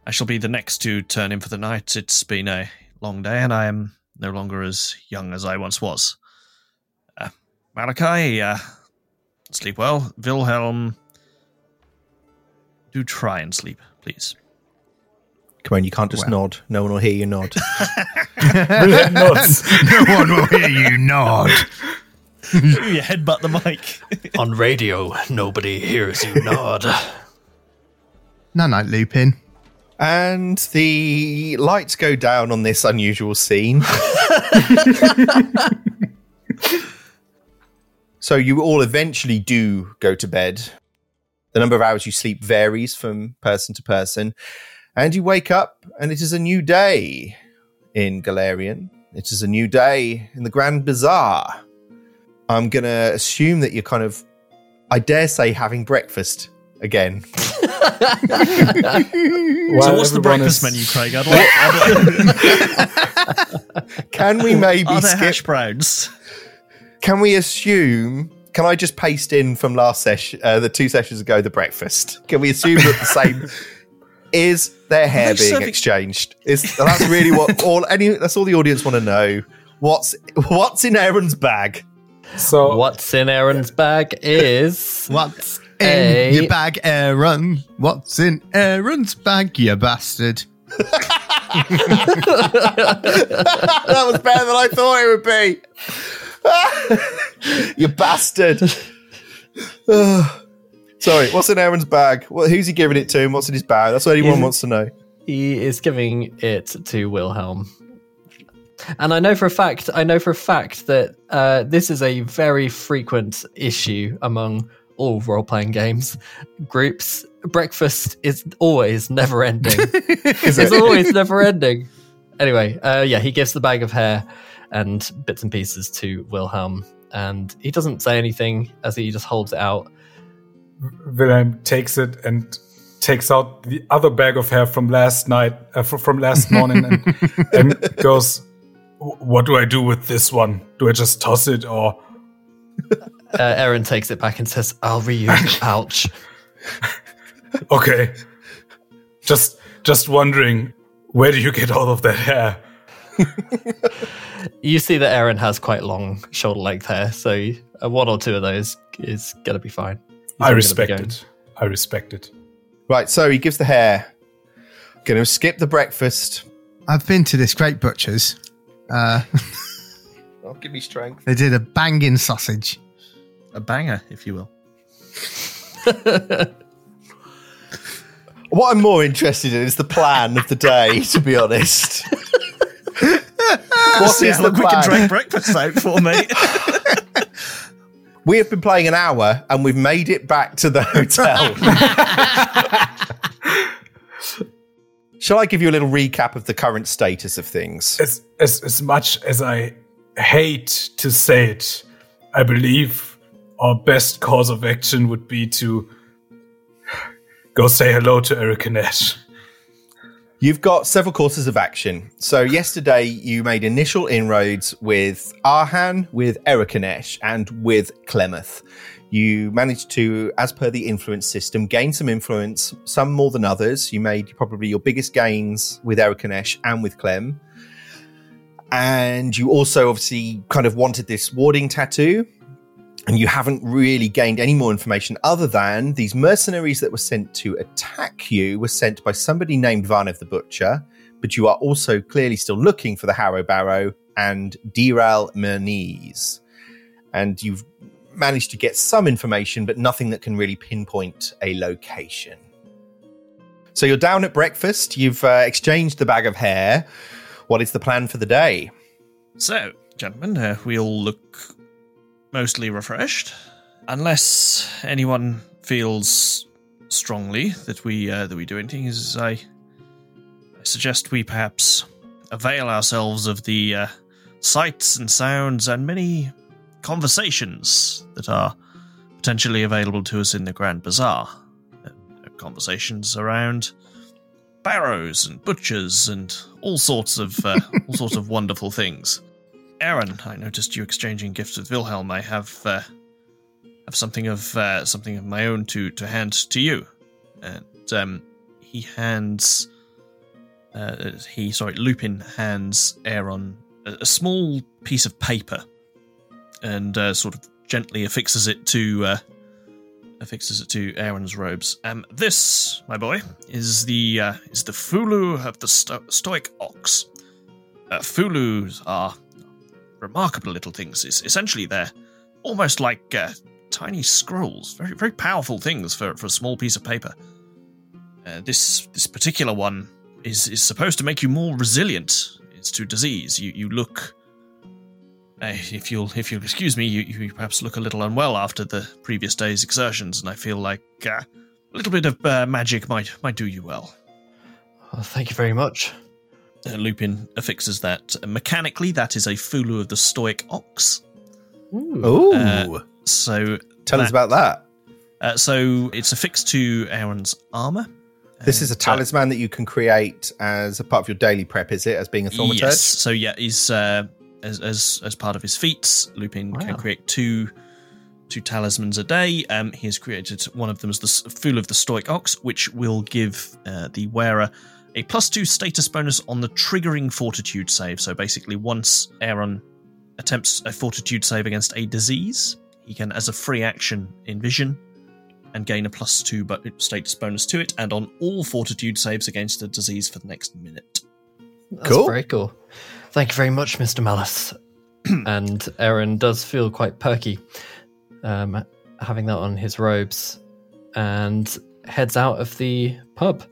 I shall be the next to turn in for the night. It's been a long day, and I am no longer as young as I once was. Uh, Malachi, uh, sleep well. Wilhelm, do try and sleep, please. Come on, you can't just nod. No one will hear you nod. Brilliant no one will hear you nod. You headbutt the mic. On radio, nobody hears you nod. No, night, Lupin. and the lights go down on this unusual scene. so you all eventually do go to bed. The number of hours you sleep varies from person to person. And you wake up, and it is a new day in Golarion. It is a new day in the Grand Bazaar. I'm going to assume that you're kind of, I dare say, having breakfast again. so, what's the breakfast is- menu, Craig? I'd like, Can we maybe are there skip hash browns? Can we assume? Can I just paste in from last session, uh, the two sessions ago, the breakfast? Can we assume that the same is their hair being serving- exchanged? Is that's really what all any? That's all the audience want to know. What's what's in Aeron's bag? So What's in Aeron's bag is What's A- in your bag, Aeron? What's in Aeron's bag, you bastard? that was better than I thought it would be. you bastard. Sorry, what's in Aeron's bag? Well, who's he giving it to and what's in his bag? That's what anyone He's- wants to know. He is giving it to Wilhelm. And I know for a fact, I know for a fact that uh, this is a very frequent issue among all role playing games groups. Breakfast is always never ending. It's it? always never ending. Anyway, uh, yeah, he gives the bag of hair and bits and pieces to Wilhelm, and he doesn't say anything as he just holds it out. Wilhelm takes it and takes out the other bag of hair from last night, uh, from last morning, and, and goes, "Wh- "What do I do with this one? Do I just toss it, or Uh, Aeron takes it back and says, "I'll reuse the pouch." okay? Just, just wondering, where do you get all of that hair? You see that Aeron has quite long shoulder length hair, so uh, one or two of those is gonna be fine. He's I only gonna be respect it. I respect it. Right, so he gives the hair. Going to skip the breakfast. I've been to this great butcher's. Uh, Oh, give me strength. they did a banging sausage. A banger, if you will. What I'm more interested in is the plan of the day, to be honest. what See is how the long we can plan? drag breakfast out for, mate. We have been playing an hour and we've made it back to the hotel. Shall I give you a little recap of the current status of things? As, as as much as I hate to say it, I believe our best course of action would be to go say hello to Erikanesh. You've got several courses of action. So yesterday you made initial inroads with Arhan, with Erikanesh, and with Clemeth. You managed to, as per the influence system, gain some influence, some more than others. You made probably your biggest gains with Erikanesh and with Clem. And you also obviously kind of wanted this warding tattoo. And you haven't really gained any more information other than these mercenaries that were sent to attack you were sent by somebody named Varnev the Butcher, but you are also clearly still looking for the Harrow Barrow and Dieral Merniz. And you've managed to get some information, but nothing that can really pinpoint a location. So you're down at breakfast, you've uh, exchanged the bag of hair. What is the plan for the day? So, gentlemen, uh, we all look mostly refreshed, unless anyone feels strongly that we uh, that we do anything. Is I, I suggest we perhaps avail ourselves of the uh, sights and sounds and many conversations that are potentially available to us in the Grand Bazaar. Uh, conversations around barrows and butchers and all sorts of uh, all sorts of wonderful things. Aeron, I noticed you exchanging gifts with Wilhelm. I have uh, have something of uh, something of my own to to hand to you, and um, he hands uh, he sorry Lupin hands Aeron a, a small piece of paper, and uh, sort of gently affixes it to uh, affixes it to Aeron's robes. Um, this, my boy, is the uh, is the Fulu of the sto- Stoic Ox. Uh, Fulus are remarkable little things. It's, essentially, they're almost like uh, tiny scrolls, very very powerful things for, for a small piece of paper. Uh, this this particular one is is supposed to make you more resilient. To disease. You you look. Uh, if you'll if you'll excuse me, you, you perhaps look a little unwell after the previous day's exertions, and I feel like uh, a little bit of uh, magic might might do you well. Oh, thank you very much. Uh, Lupin affixes that. Uh, mechanically, that is a Fulu of the Stoic Ox. Ooh, Uh, So tell us about that. Uh, so it's affixed to Aeron's armor. This is a And, uh, talisman that you can create as a part of your daily prep, is it? As being a thaumaturge? Yes. So yeah, he's uh, as as as part of his feats, Lupin can create two two talismans a day. Um, he has created one of them as the Fulu of the Stoic Ox, which will give uh, the wearer a plus two status bonus on the triggering Fortitude save. So basically, once Aeron attempts a Fortitude save against a disease, he can, as a free action, envision and gain a plus two bo- status bonus to it, and on all Fortitude saves against a disease for the next minute. That's Cool. very cool. Thank you very much, Mr. Malice. and Aeron does feel quite perky, um, having that on his robes, and heads out of the pub.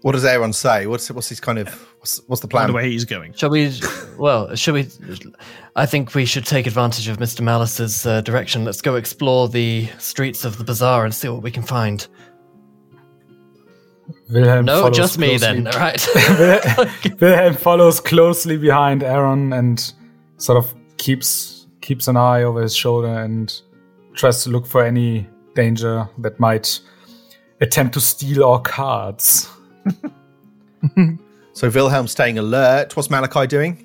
What does Aeron say? What's what's his kind of what's, what's the plan? the way, he's going. Shall we? Well, should we? I think we should take advantage of Mr. Malice's uh, direction. Let's go explore the streets of the bazaar and see what we can find. Wilhelm No, follows just me closely- then. All right. Wilhelm follows closely behind Aeron and sort of keeps keeps an eye over his shoulder and tries to look for any danger that might attempt to steal our cards. So Wilhelm's staying alert. What's Malachi doing?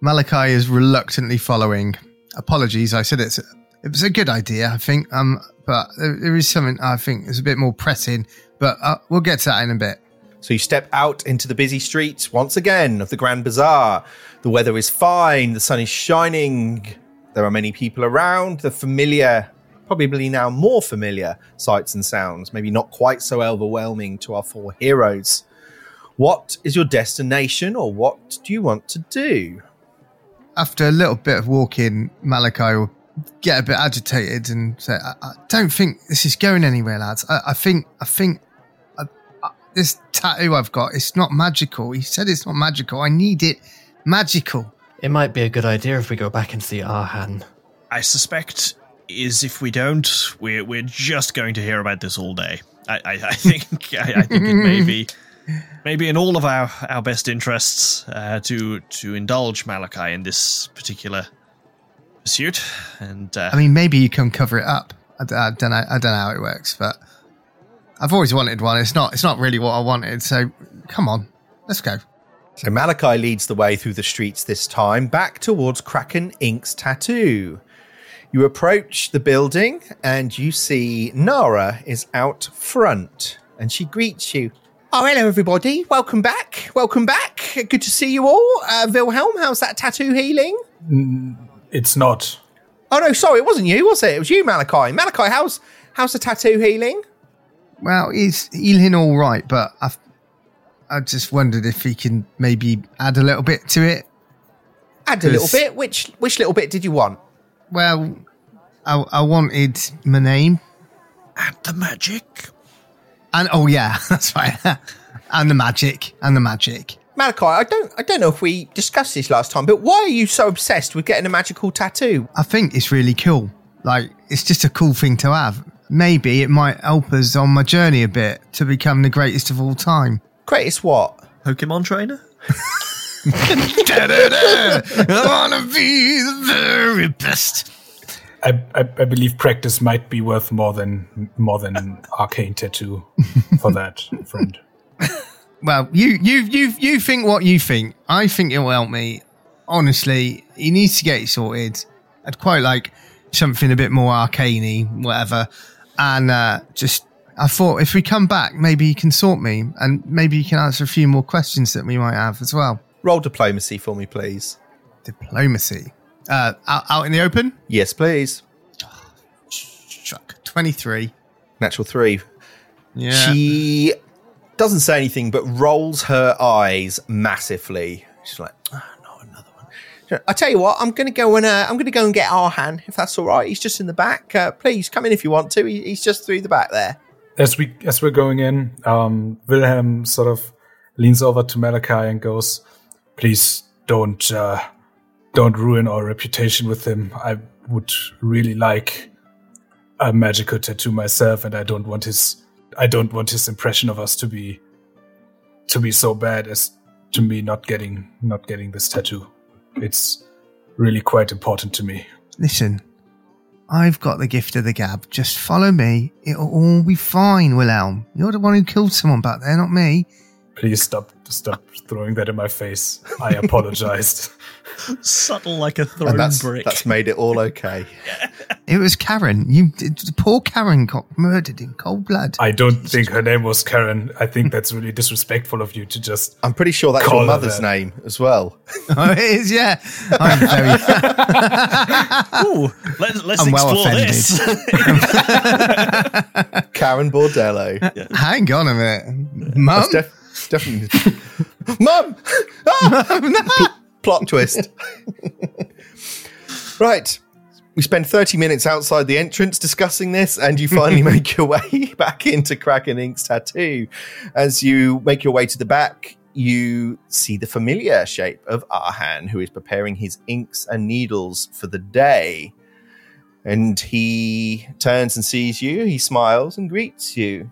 Malachi is reluctantly following. Apologies, I said it's it was a good idea, I think. Um, but there, there is something I think is a bit more pressing. But uh, we'll get to that in a bit. So you step out into the busy streets once again of the Grand Bazaar. The weather is fine, the sun is shining, there are many people around, the familiar, probably now more familiar sights and sounds, maybe not quite so overwhelming to our four heroes. What is your destination or what do you want to do? After a little bit of walking, Malachi will get a bit agitated and say, "I, I don't think this is going anywhere, lads. I, I think I think this tattoo I've got it's not magical. He said it's not magical. I need it magical." it might be a good idea if we go back and see Arhan. I suspect is if we don't, we're we're just going to hear about this all day. I, I, I think I, I think it may be maybe in all of our, our best interests uh, to to indulge Malachi in this particular pursuit. And uh, I mean, maybe you can cover it up. I, d- I don't know. I don't know how it works, but I've always wanted one. It's not. It's not really what I wanted. So come on, let's go. So Malachi leads the way through the streets this time, back towards Kraken Ink's tattoo. You approach the building and you see Nara is out front and she greets you. Oh, hello, everybody. Welcome back. Welcome back. Good to see you all. Uh, Wilhelm, how's that tattoo healing? It's not. Oh, no, sorry, it wasn't you, was it? It was you, Malachi. Malachi, how's how's the tattoo healing? Well, he's healing all right, but I've I just wondered if he can maybe add a little bit to it. Add a little bit. Which which little bit did you want? Well, I, I wanted my name, and the magic. and oh yeah, that's right, and the magic, and the magic. Malachi, I don't I don't know if we discussed this last time, but why are you so obsessed with getting a magical tattoo? I think it's really cool. Like, it's just a cool thing to have. Maybe it might help us on my journey a bit to become the greatest of all time. Greatest what? Pokemon trainer? I want to be the very best. I, I, I believe practice might be worth more than more than an arcane tattoo for that friend. Well, you you you you think what you think. I think it will help me. Honestly, he needs to get it sorted. I'd quite like something a bit more arcane whatever. And uh, just, I thought if we come back, maybe you can sort me, and maybe you can answer a few more questions that we might have as well. Roll diplomacy for me, please. Diplomacy. Uh, out, out in the open. Yes, please. Twenty three. Natural three. Yeah. She doesn't say anything, but rolls her eyes massively. She's like, oh, not another one. I tell you what, I'm going to go and uh, I'm going to go and get Arhan if that's all right. He's just in the back. Uh, please come in if you want to. He, he's just through the back there. As we as we're going in, um, Wilhelm sort of leans over to Malachi and goes, "Please don't uh, don't ruin our reputation with him. I would really like a magical tattoo myself, and I don't want his I don't want his impression of us to be to be so bad as to me not getting not getting this tattoo. It's really quite important to me. Listen, I've got the gift of the gab. Just follow me. It'll all be fine, Wilhelm. You're the one who killed someone back there, not me. Please stop stop throwing that in my face. I apologized. Subtle like a thrown And that's, brick. that's made it all okay. It was Karen. You, poor Karen got murdered in cold blood. I don't think her name was Karen. I think that's really disrespectful of you to just. I'm pretty sure that's your mother's that. name as well. oh, it is, yeah. I'm very. Ooh, let, let's I'm well explore offended. this. Karen Bordello. hang on a minute, Mum. That's, def- definitely. Mum! Ah! Pl- plot twist. right. We spend 30 minutes outside the entrance discussing this, and you finally make your way back into Kraken Ink's tattoo. As you make your way to the back, you see the familiar shape of Arhan, who is preparing his inks and needles for the day. And he turns and sees you, he smiles and greets you.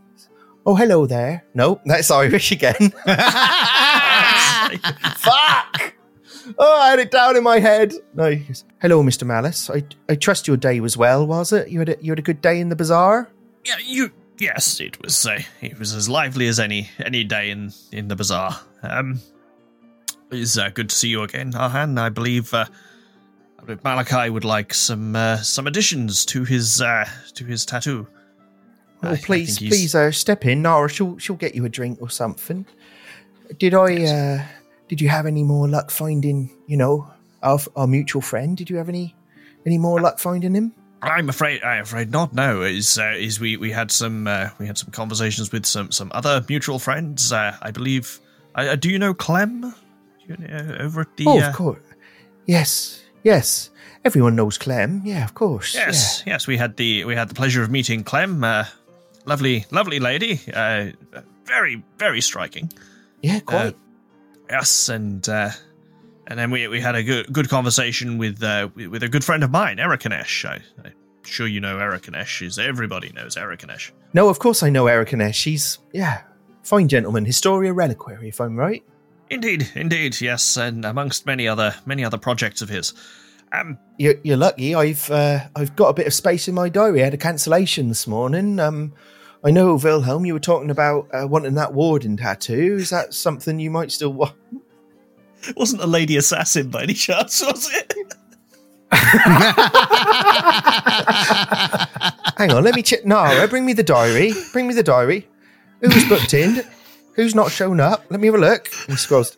Oh, hello there. No, that's Irish again. Fuck! Oh, I had it down in my head. No, he goes, hello, Mr. Malice. I, I trust your day was well, was it? You had a, you had a good day in the bazaar? Yeah, you. Yes, it was. Uh, it was as lively as any any day in in the bazaar. Um, it's uh, good to see you again, Arhan. I believe uh, I believe Malachi would like some uh, some additions to his uh, to his tattoo. I- Oh, please, please, uh, step in, Nara. She'll she'll get you a drink or something. Did I? Uh, did you have any more luck finding? You know, our our mutual friend. Did you have any any more luck finding him? I'm afraid. I'm afraid not. No, is uh, is we we had some uh, we had some conversations with some some other mutual friends. Uh, I believe. Uh, do you know Clem? Do you, uh, over at the. oh, uh, of course. Yes, yes. Everyone knows Clem. Yeah, of course. Yes, yes, we had the we had the pleasure of meeting Clem. Uh, lovely, lovely lady. Uh, very, very striking. Yeah, yeah quite. Yes, and uh, and then we we had a good good conversation with uh, with a good friend of mine, Erikanesh. I, I'm sure you know Erikanesh. Is everybody knows Erikanesh? no, of course I know Erikanesh. He's yeah, fine gentleman, Historia Reliquary, if I'm right. Indeed, indeed, yes, and amongst many other many other projects of his. Um, You're, you're lucky. I've uh, I've got a bit of space in my diary. I had a cancellation this morning. Um, I know Wilhelm. You were talking about uh, wanting that warden tattoo. Is that something you might still want? it wasn't a lady assassin by any chance, was it? Hang on, let me check. Nara, bring me the diary. Bring me the diary. Who's booked in? Who's not shown up? Let me have a look. And he scrolls.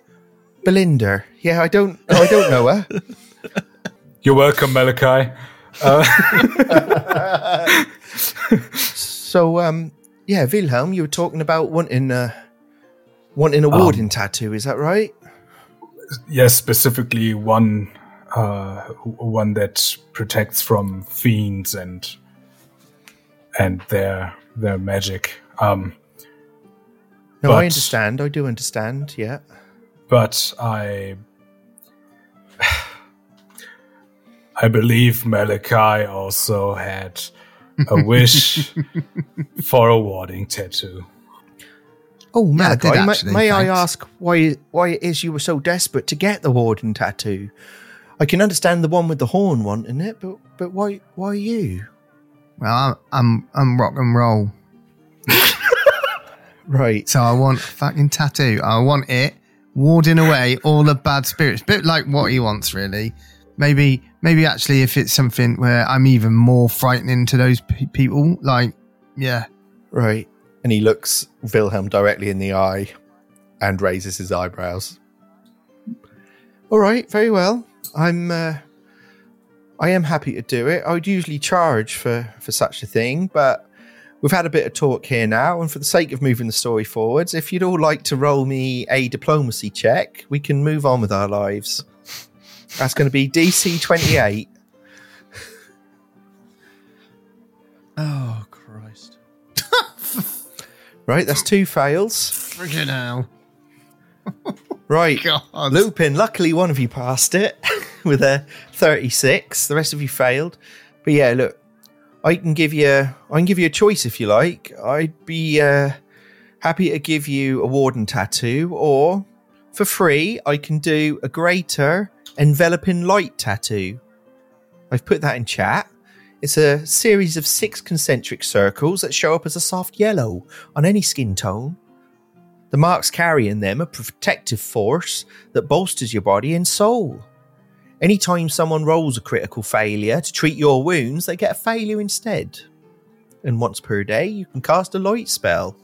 Belinda. Yeah, I don't. I don't know her. You're welcome, Malachi. Uh, So, um, yeah, Wilhelm, you were talking about wanting uh, wanting a warden tattoo. Is that right? yes, specifically one uh, one that protects from fiends and and their their magic. Um, No, I understand. I do understand. Yeah. but I I believe Malachi also had a wish for a warding tattoo. Oh, Yeah, I did may, actually, may I ask why why it is you were so desperate to get the warden tattoo? I can understand the one with the horn wanting it, but but why why you? Well, I'm, I'm I'm rock and roll, Right. so I want a fucking tattoo. I want it warding away all the bad spirits. Bit like what he wants, really. Maybe maybe actually, if it's something where I'm even more frightening to those pe- people, like yeah, Right. And he looks Wilhelm directly in the eye and raises his eyebrows. All right, very well. I'm uh I am happy to do it. I would usually charge for for such a thing, but we've had a bit of talk here now and for the sake of moving the story forwards, if you'd all like to roll me a diplomacy check, we can move on with our lives. That's going to be DC 28. Oh Christ! Right, that's two fails. friggin' hell, Right. God. Lupin, luckily one of you passed it with a 36. The rest of you failed. But yeah, look, I can give you I can give you a choice if you like. I'd be uh, happy to give you a warden tattoo or for free I can do a greater enveloping light tattoo. I've put that in chat. It's a series of six concentric circles that show up as a soft yellow on any skin tone. The marks carry in them a protective force that bolsters your body and soul. Anytime someone rolls a critical failure to treat your wounds, they get a failure instead. And once per day, you can cast a light spell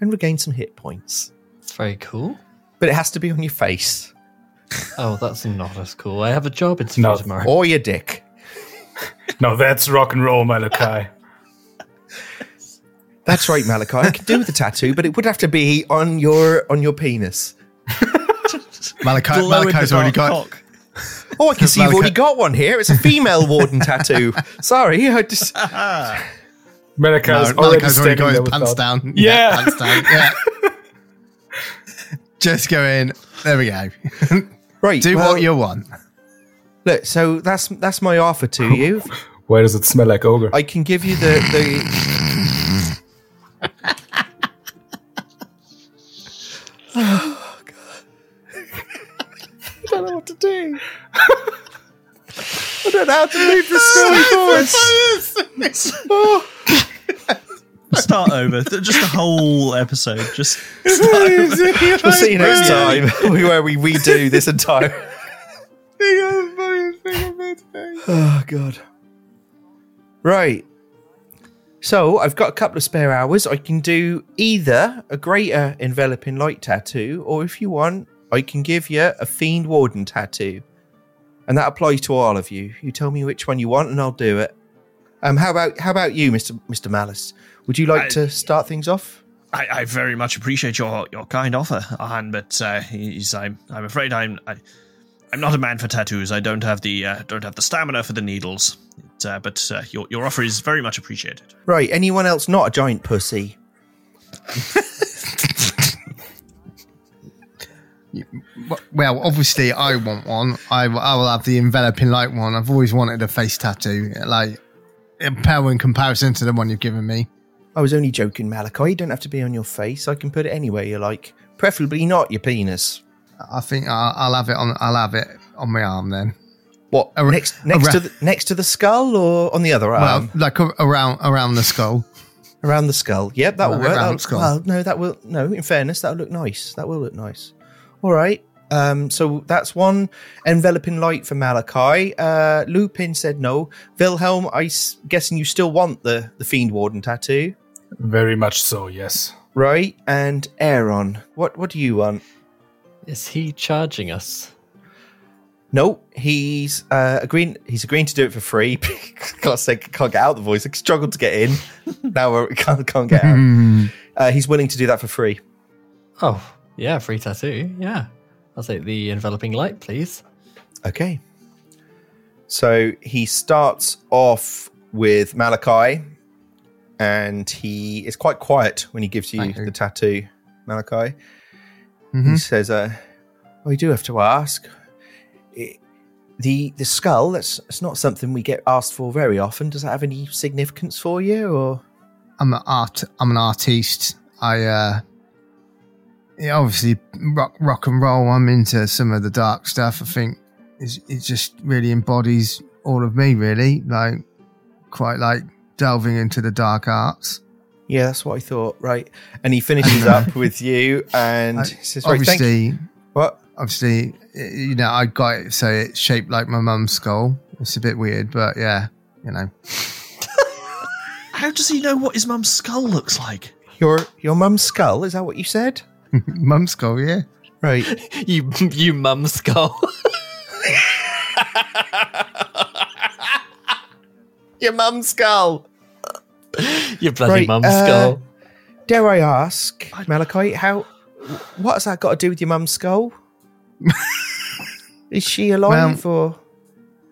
and regain some hit points. It's very cool. But it has to be on your face Oh, that's not as cool. I have a job interview No. tomorrow. or your dick. No, that's rock and roll, Malachi. That's right, Malachi. I can do the tattoo, but it would have to be on your on your penis. Malachi, Glow in the Malachi's already dark got. cock. Oh, I can see you've Malachi- already got one here. It's a female warden tattoo. Sorry, I just Malachi's No, already Malachi's already standing got his there with pants that. down. Yeah. pants down. Yeah. Just go in. There we go. Right. Do well, what you want. look. So that's that's my offer to you. Why does it smell like ogre? I can give you the the. oh god! I don't know what to do. I don't know how to move the story forward. Start over. Just the whole episode. Just start over. We'll see you next time where we redo this entire. Oh god. Right. So I've got a couple of spare hours. I can do either a greater enveloping light tattoo, or if you want, I can give you a fiend warden tattoo, and that applies to all of you. You tell me which one you want, and I'll do it. Um, how about how about you, Mister Mister Malice? Would you like I- to start things off? I, I very much appreciate your, your kind offer, Ahan, but uh, he's, I'm I'm afraid I'm I, I'm not a man for tattoos. I don't have the uh, don't have the stamina for the needles. It, uh, but uh, your your offer is very much appreciated. Right. Anyone else not a giant pussy? Well, obviously, I want one. I, I will have the enveloping light one. I've always wanted a face tattoo, like in pale in comparison to the one you've given me. I was only joking, Malachi. You don't have to be on your face. I can put it anywhere you like. Preferably not your penis. I think I'll, I'll have it on. I'll have it on my arm then. What Ar- next? Next to the next to the skull, or on the other arm? Well, like a- around around the skull. around the skull. Yep, that will work. the That'll- skull. Well, no, that will. No, in fairness, that'll look nice. That will look nice. All right. Um, so that's one enveloping light for Malachi. Uh, Lupin said no. Wilhelm, I'm guessing you still want the the fiend warden tattoo, Very much so, yes. right? And Aeron, what what do you want? Is he charging us? No, he's uh, agreeing. He's agreeing to do it for free. God's sake, can't get out the voice. I struggled to get in. now we can't can't get out. Uh, he's willing to do that for free. Oh, yeah, free tattoo. Yeah. I'll take the enveloping light, please. Okay. So he starts off with Malachi, and he is quite quiet when he gives you the tattoo, Malachi. He Mhm. says, uh, "I do have to ask. i- the the skull. That's, that's not something we get asked for very often. Does that have any significance for you, or?" I'm an art. I'm an artiste. I uh, yeah, obviously rock rock and roll. I'm into some of the dark stuff. I think it's, it just really embodies all of me. Really, like quite like delving into the dark arts. Yeah, that's what I thought. Right, and he finishes up with you, and I- he says, "Right, thank you." obviously, What? obviously, you know, I got it so it's shaped like my mum's skull. It's a bit weird, but yeah, you know. How does he know what his mum's skull looks like? Your your mum's skull? Is that what you said? mum's skull, yeah. Right. You, you mum skull. Your mum's skull. Your bloody Right, mum uh, skull. Dare I ask, Malachi, how what has that got to do with your mum's skull? Is she alive or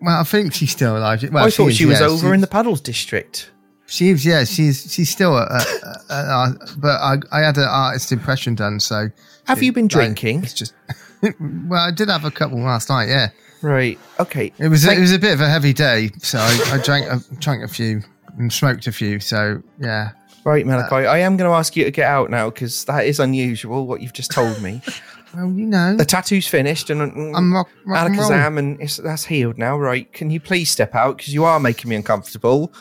Well, I think she's still alive. Well, I thought is, she was yeah. over She's- in the Puddles district. She's yeah. She's she's still a, a, a, but I I had an artist impression done. So Have you been drinking? it's just well, I did have a couple last night. Yeah, Right. Okay. it was Thank- it was a bit of a heavy day, so I, I drank a, drank a few and smoked a few. So yeah, Right, Malachi. I am going to ask you to get out now because that is unusual. What you've just told me. well, you know, the tattoo's finished, and mm, I'm rock, rock and roll. Alakazam, and it's, that's healed now. Right? Can you please step out because you are making me uncomfortable.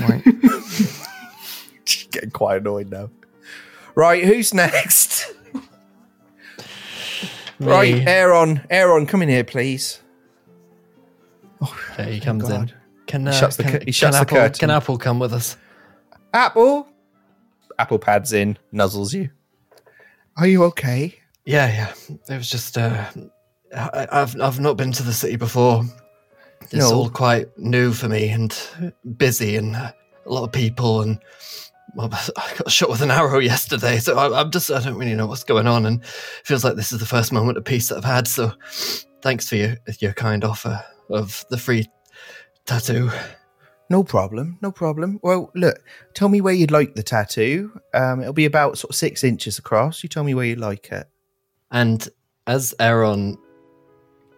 Right. Getting quite annoyed now. Right, who's next? Right, Aeron. Aeron, come in here, please. Oh, there he comes in. God. Can, uh, shuts the can, he shuts can the Apple, curtain. Can Apple come with us? Apple. Apple pads in, nuzzles you. Are you okay? Yeah, yeah. It was just uh, I, I've I've not been to the city before. It's No. all quite new for me and busy and uh, a lot of people and well, I got shot with an arrow yesterday, so I, I'm just, I don't really know what's going on, and it feels like this is the first moment of peace that I've had. So, thanks for your your kind offer of the free tattoo. No problem, no problem. Well, look, tell me where you'd like the tattoo. Um, it'll be about sort of six inches across. You tell me where you'd like it. And as Aeron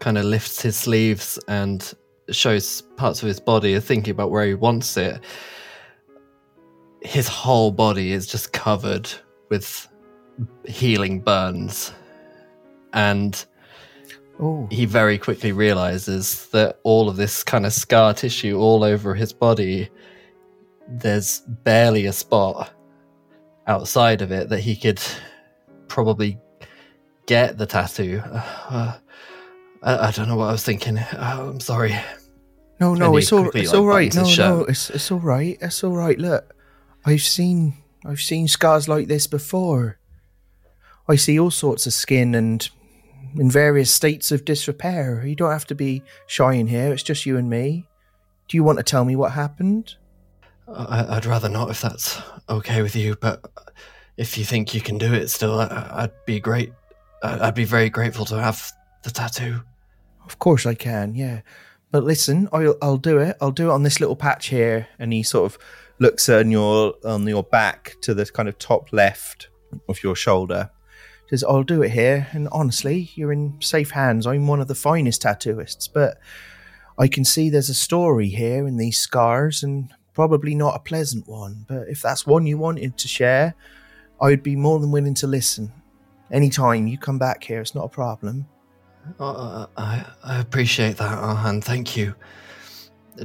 kind of lifts his sleeves and shows parts of his body, thinking about where he wants it, his whole body is just covered with healing burns. And Oh, he very quickly realizes that all of this kind of scar tissue all over his body, there's barely a spot outside of it that he could probably get the tattoo. Uh, I, I don't know what I was thinking. Uh, I'm sorry. no, no, it's all, it's like, all right. No, no, it's it's all right. It's all right. Look, I've seen I've seen scars like this before. I see all sorts of skin and in various states of disrepair. You don't have to be shy in here. It's just you and me. Do you want to tell me what happened? I, I'd rather not if that's okay with you, but if you think you can do it still, I, I'd be great. I'd be very grateful to have the tattoo. Of course I can, yeah. But listen, I'll I'll do it. I'll do it on this little patch here. And he sort of looks on your on your back to the kind of top left of your shoulder. Says, I'll do it here. And honestly, you're in safe hands. I'm one of the finest tattooists, but I can see there's a story here in these scars and probably not a pleasant one. But if that's one you wanted to share, I'd be more than willing to listen. Anytime you come back here, it's not a problem. Uh, I, I appreciate that, Arhan. Thank you.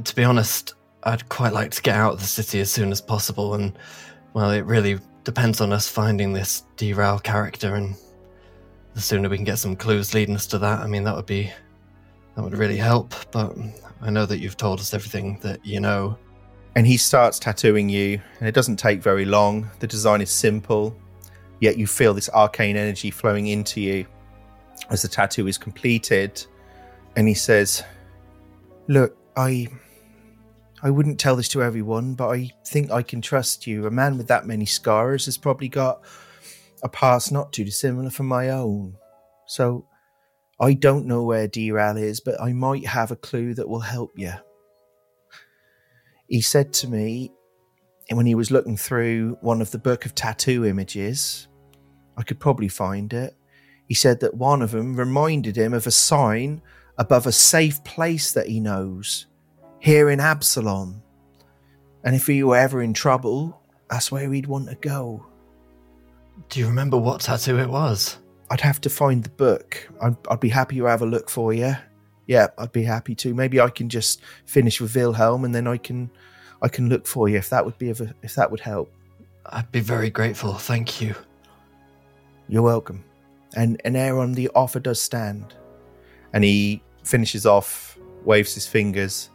To be honest, I'd quite like to get out of the city as soon as possible, and well, it really depends on us finding this Dieral character, and the sooner we can get some clues leading us to that, I mean, that would be that would really help. But I know that you've told us everything that you know. and he starts tattooing you and it doesn't take very long the design is simple yet you feel this arcane energy flowing into you as the tattoo is completed and he says look i i wouldn't tell this to everyone but i think i can trust you. A man with that many scars has probably got a past not too dissimilar from my own. So i don't know where Dieral is but i might have a clue that will help you. He said to me when he was looking through one of the book of tattoo images, I could probably find it. He said that one of them reminded him of a sign above a safe place that he knows here in Absalom. And if he were ever in trouble, that's where he'd want to go. Do you remember what tattoo it was? I'd have to find the book. I'd, I'd be happy to have a look for you. Yeah, I'd be happy to. Maybe I can just finish with Wilhelm, and then I can, I can look for you if that would be of a, if that would help. I'd be very grateful. Thank you. You're welcome. And and Aeron, the offer does stand. And he finishes off, waves his fingers,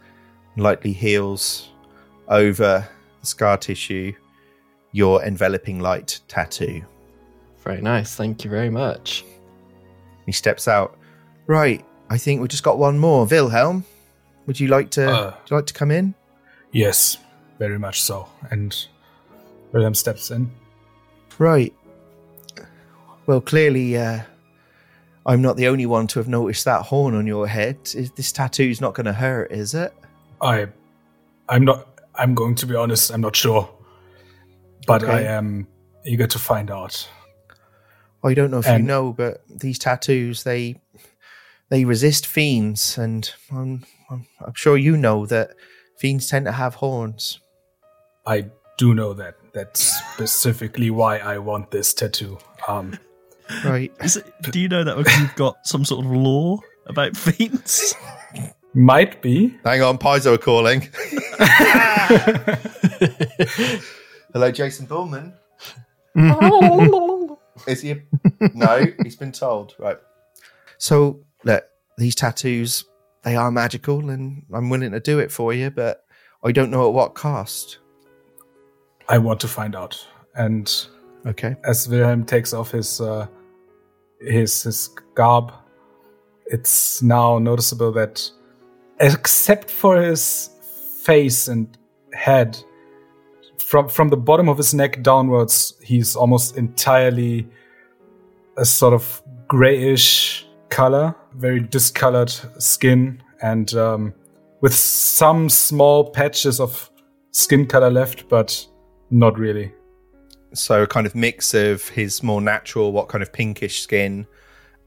lightly heals over the scar tissue your enveloping light tattoo. Very nice. Thank you very much. He steps out. Right, I think we've just got one more. Wilhelm, would you like to Uh. would you like to come in? Yes, very much so. And Wilhelm steps in. Right. Well, clearly, uh, I'm not the only one to have noticed that horn on your head. Is this tattoo's not going to hurt, is it? I, I'm not. I'm going to be honest. I'm not sure, but I am eager to find out. Well, I don't know if you know, but these tattoos they they resist fiends, and I'm, I'm I'm sure you know that fiends tend to have horns. I do know that. That's specifically why I want this tattoo. Um, Right. Is it, do you know that because you've got some sort of lore about fiends? might be. Hang on, Paizo are calling. Hello, Jason Bulmahn. Is he? no, he's been told. Right. So, look, these tattoos, they are magical, and I'm willing to do it for you, but I don't know at what cost. I want to find out. And Okay. as Wilhelm takes off his uh, his his garb, it's now noticeable that, except for his face and head, from from the bottom of his neck downwards, he's almost entirely a sort of grayish color, very discolored skin, and um, with some small patches of skin color left, but not really. So a kind of mix of his more natural, what kind of pinkish skin,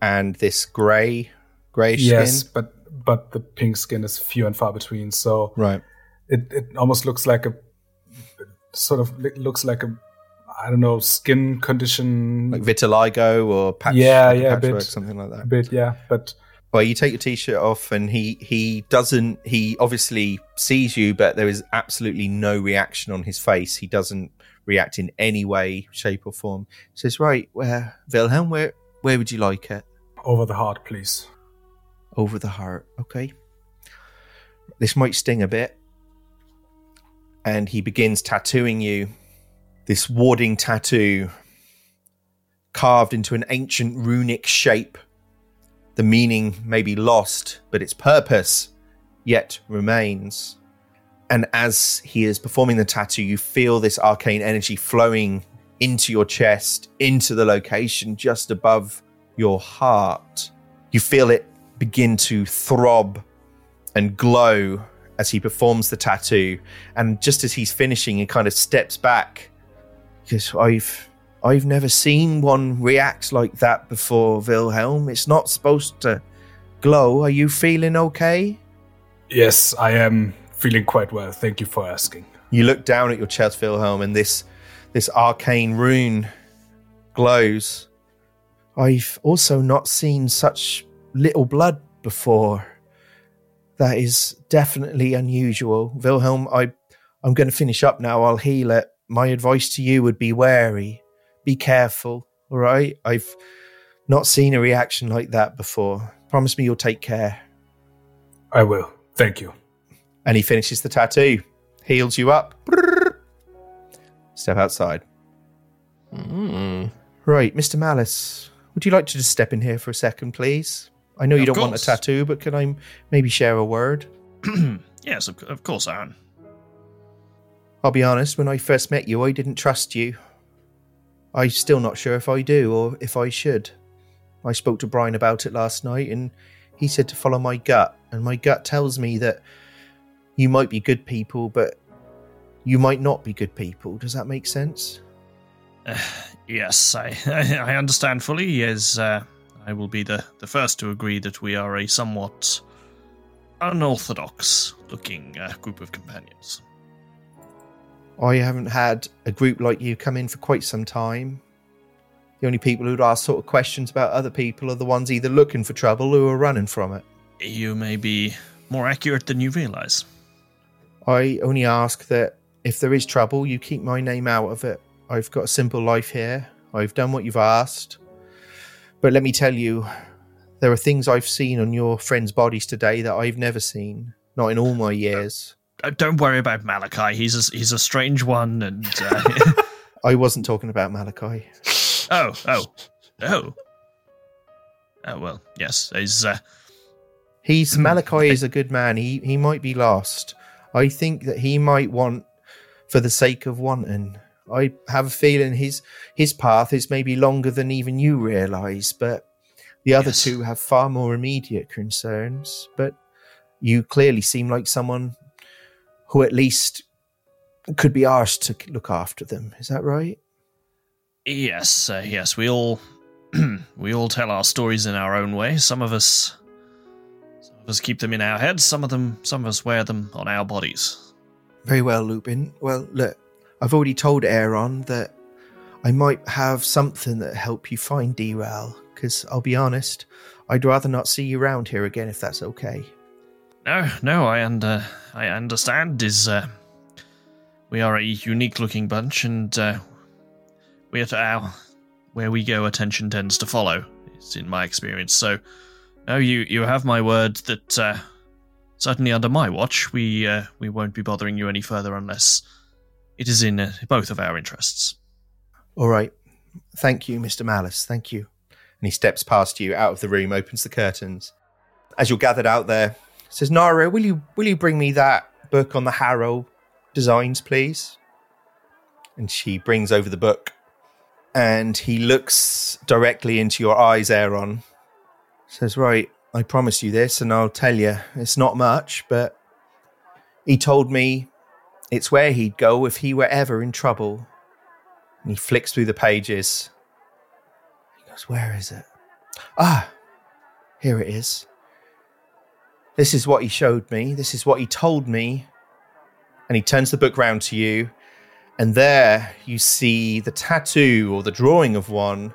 and this grey, greyish Yes, skin. but but the pink skin is few and far between. So Right. it, it almost looks like a sort of looks like a I don't know skin condition Like vitiligo or patch, Yeah, like yeah, patchwork, bit. something like that. a bit, yeah. But Well, you take your t-shirt off, and he he doesn't. He obviously sees you, but there is absolutely no reaction on his face. He doesn't react in any way, shape, or form. He says, "Right, where Wilhelm? Where where would you like it? over the heart, please. Over the heart. Okay. This might sting a bit." And he begins tattooing you. This warding tattoo, carved into an ancient runic shape the meaning may be lost, but its purpose yet remains. And as he is performing the tattoo, you feel this arcane energy flowing into your chest, into the location just above your heart. You feel it begin to throb and glow as he performs the tattoo. And just as he's finishing, he kind of steps back because I've I've never seen one react like that before, Wilhelm. It's not supposed to glow. Are you feeling okay? Yes, I am feeling quite well. Thank you for asking. You look down at your chest, Wilhelm, and this this arcane rune glows. I've also not seen such little blood before. That is definitely unusual. Wilhelm, I I'm going to finish up now. I'll heal it. My advice to you would be wary. Be careful, all right? I've not seen a reaction like that before. Promise me you'll take care. I will. Thank you. And he finishes the tattoo, heals you up. Step outside. Mm. Right, Mr. Malice, would you like to just step in here for a second, please? I know you Of don't want a tattoo, but can I maybe share a word? yes, of, of course, Aaron. I'll be honest, when I first met you, I didn't trust you. I'm still not sure if I do or if I should. I spoke to Brian about it last night and he said to follow my gut, and my gut tells me that you might be good people, but you might not be good people. Does that make sense? Yes, I, I understand fully. As uh, I will be the, the first to agree that we are a somewhat unorthodox looking uh, group of companions. I haven't had a group like you come in for quite some time. The only people who'd ask sort of questions about other people are the ones either looking for trouble or are running from it. You may be more accurate than you realize. I only ask that if there is trouble, you keep my name out of it. I've got a simple life here. I've done what you've asked. But let me tell you, there are things I've seen on your friends' bodies today that I've never seen, not in all my years. Uh, don't worry about Malachi. He's a, he's a strange one, and uh, I wasn't talking about Malachi. oh oh oh oh well yes he's uh, He's Malachi is a good man. He he might be lost. I think that he might want for the sake of wanting. I have a feeling his his path is maybe longer than even you realise, but the other Yes. two have far more immediate concerns. But you clearly seem like someone who at least could be asked to look after them. Is that right? Yes, uh, yes, we all we all tell our stories in our own way. Some of us some of us keep them in our heads, some of them some of us wear them on our bodies. Very well, Lupin. Well, look, I've already told Aeron that I might have something that help you find Dieral. Because I'll be honest, I'd rather not see you around here again if that's okay. No, no, I under I understand is uh, we are a unique looking bunch and uh, we at our where we go attention tends to follow, It's in my experience. So no, you you have my word that uh, certainly under my watch we uh, we won't be bothering you any further unless it is in uh, both of our interests. All right. Thank you, Mr. Malice. Thank you. And he steps past you out of the room, opens the curtains. As you're gathered out there, says, Nara, will you will you bring me that book on the Harrow designs, please? And she brings over the book and he looks directly into your eyes, Aeron. Says, Right, I promise you this, and I'll tell you, it's not much, but he told me it's where he'd go if he were ever in trouble. And he flicks through the pages. He goes, Where is it? Ah, here it is. This is what he showed me. This is what he told me. And he turns the book round to you. And there you see the tattoo or the drawing of one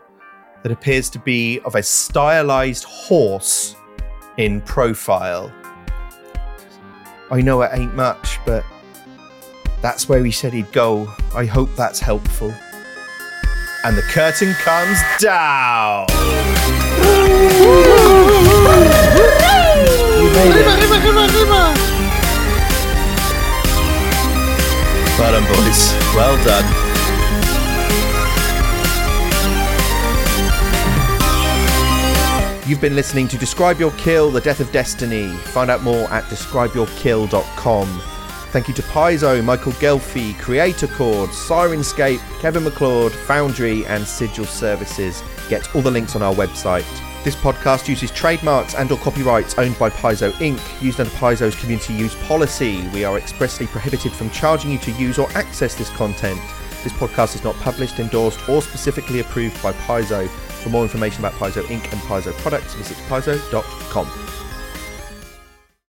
that appears to be of a stylized horse in profile. I know it ain't much, but that's where he said he'd go. I hope that's helpful. And the curtain comes down. You made it. Well done, boys. Well done. You've been listening to Describe Your Kill, The Death of Destiny. Find out more at describeyourkill.com. Thank you to Paizo, Michael Ghelfi, Creator Chord, Sirenscape, Kevin MacLeod, Foundry, and Sigil Services. Get all the links on our website. This podcast uses trademarks and or copyrights owned by Paizo Inc., used under Paizo's community use policy. We are expressly prohibited from charging you to use or access this content. This podcast is not published, endorsed, or specifically approved by Paizo. For more information about Paizo Inc. and Paizo products, visit paizo.com.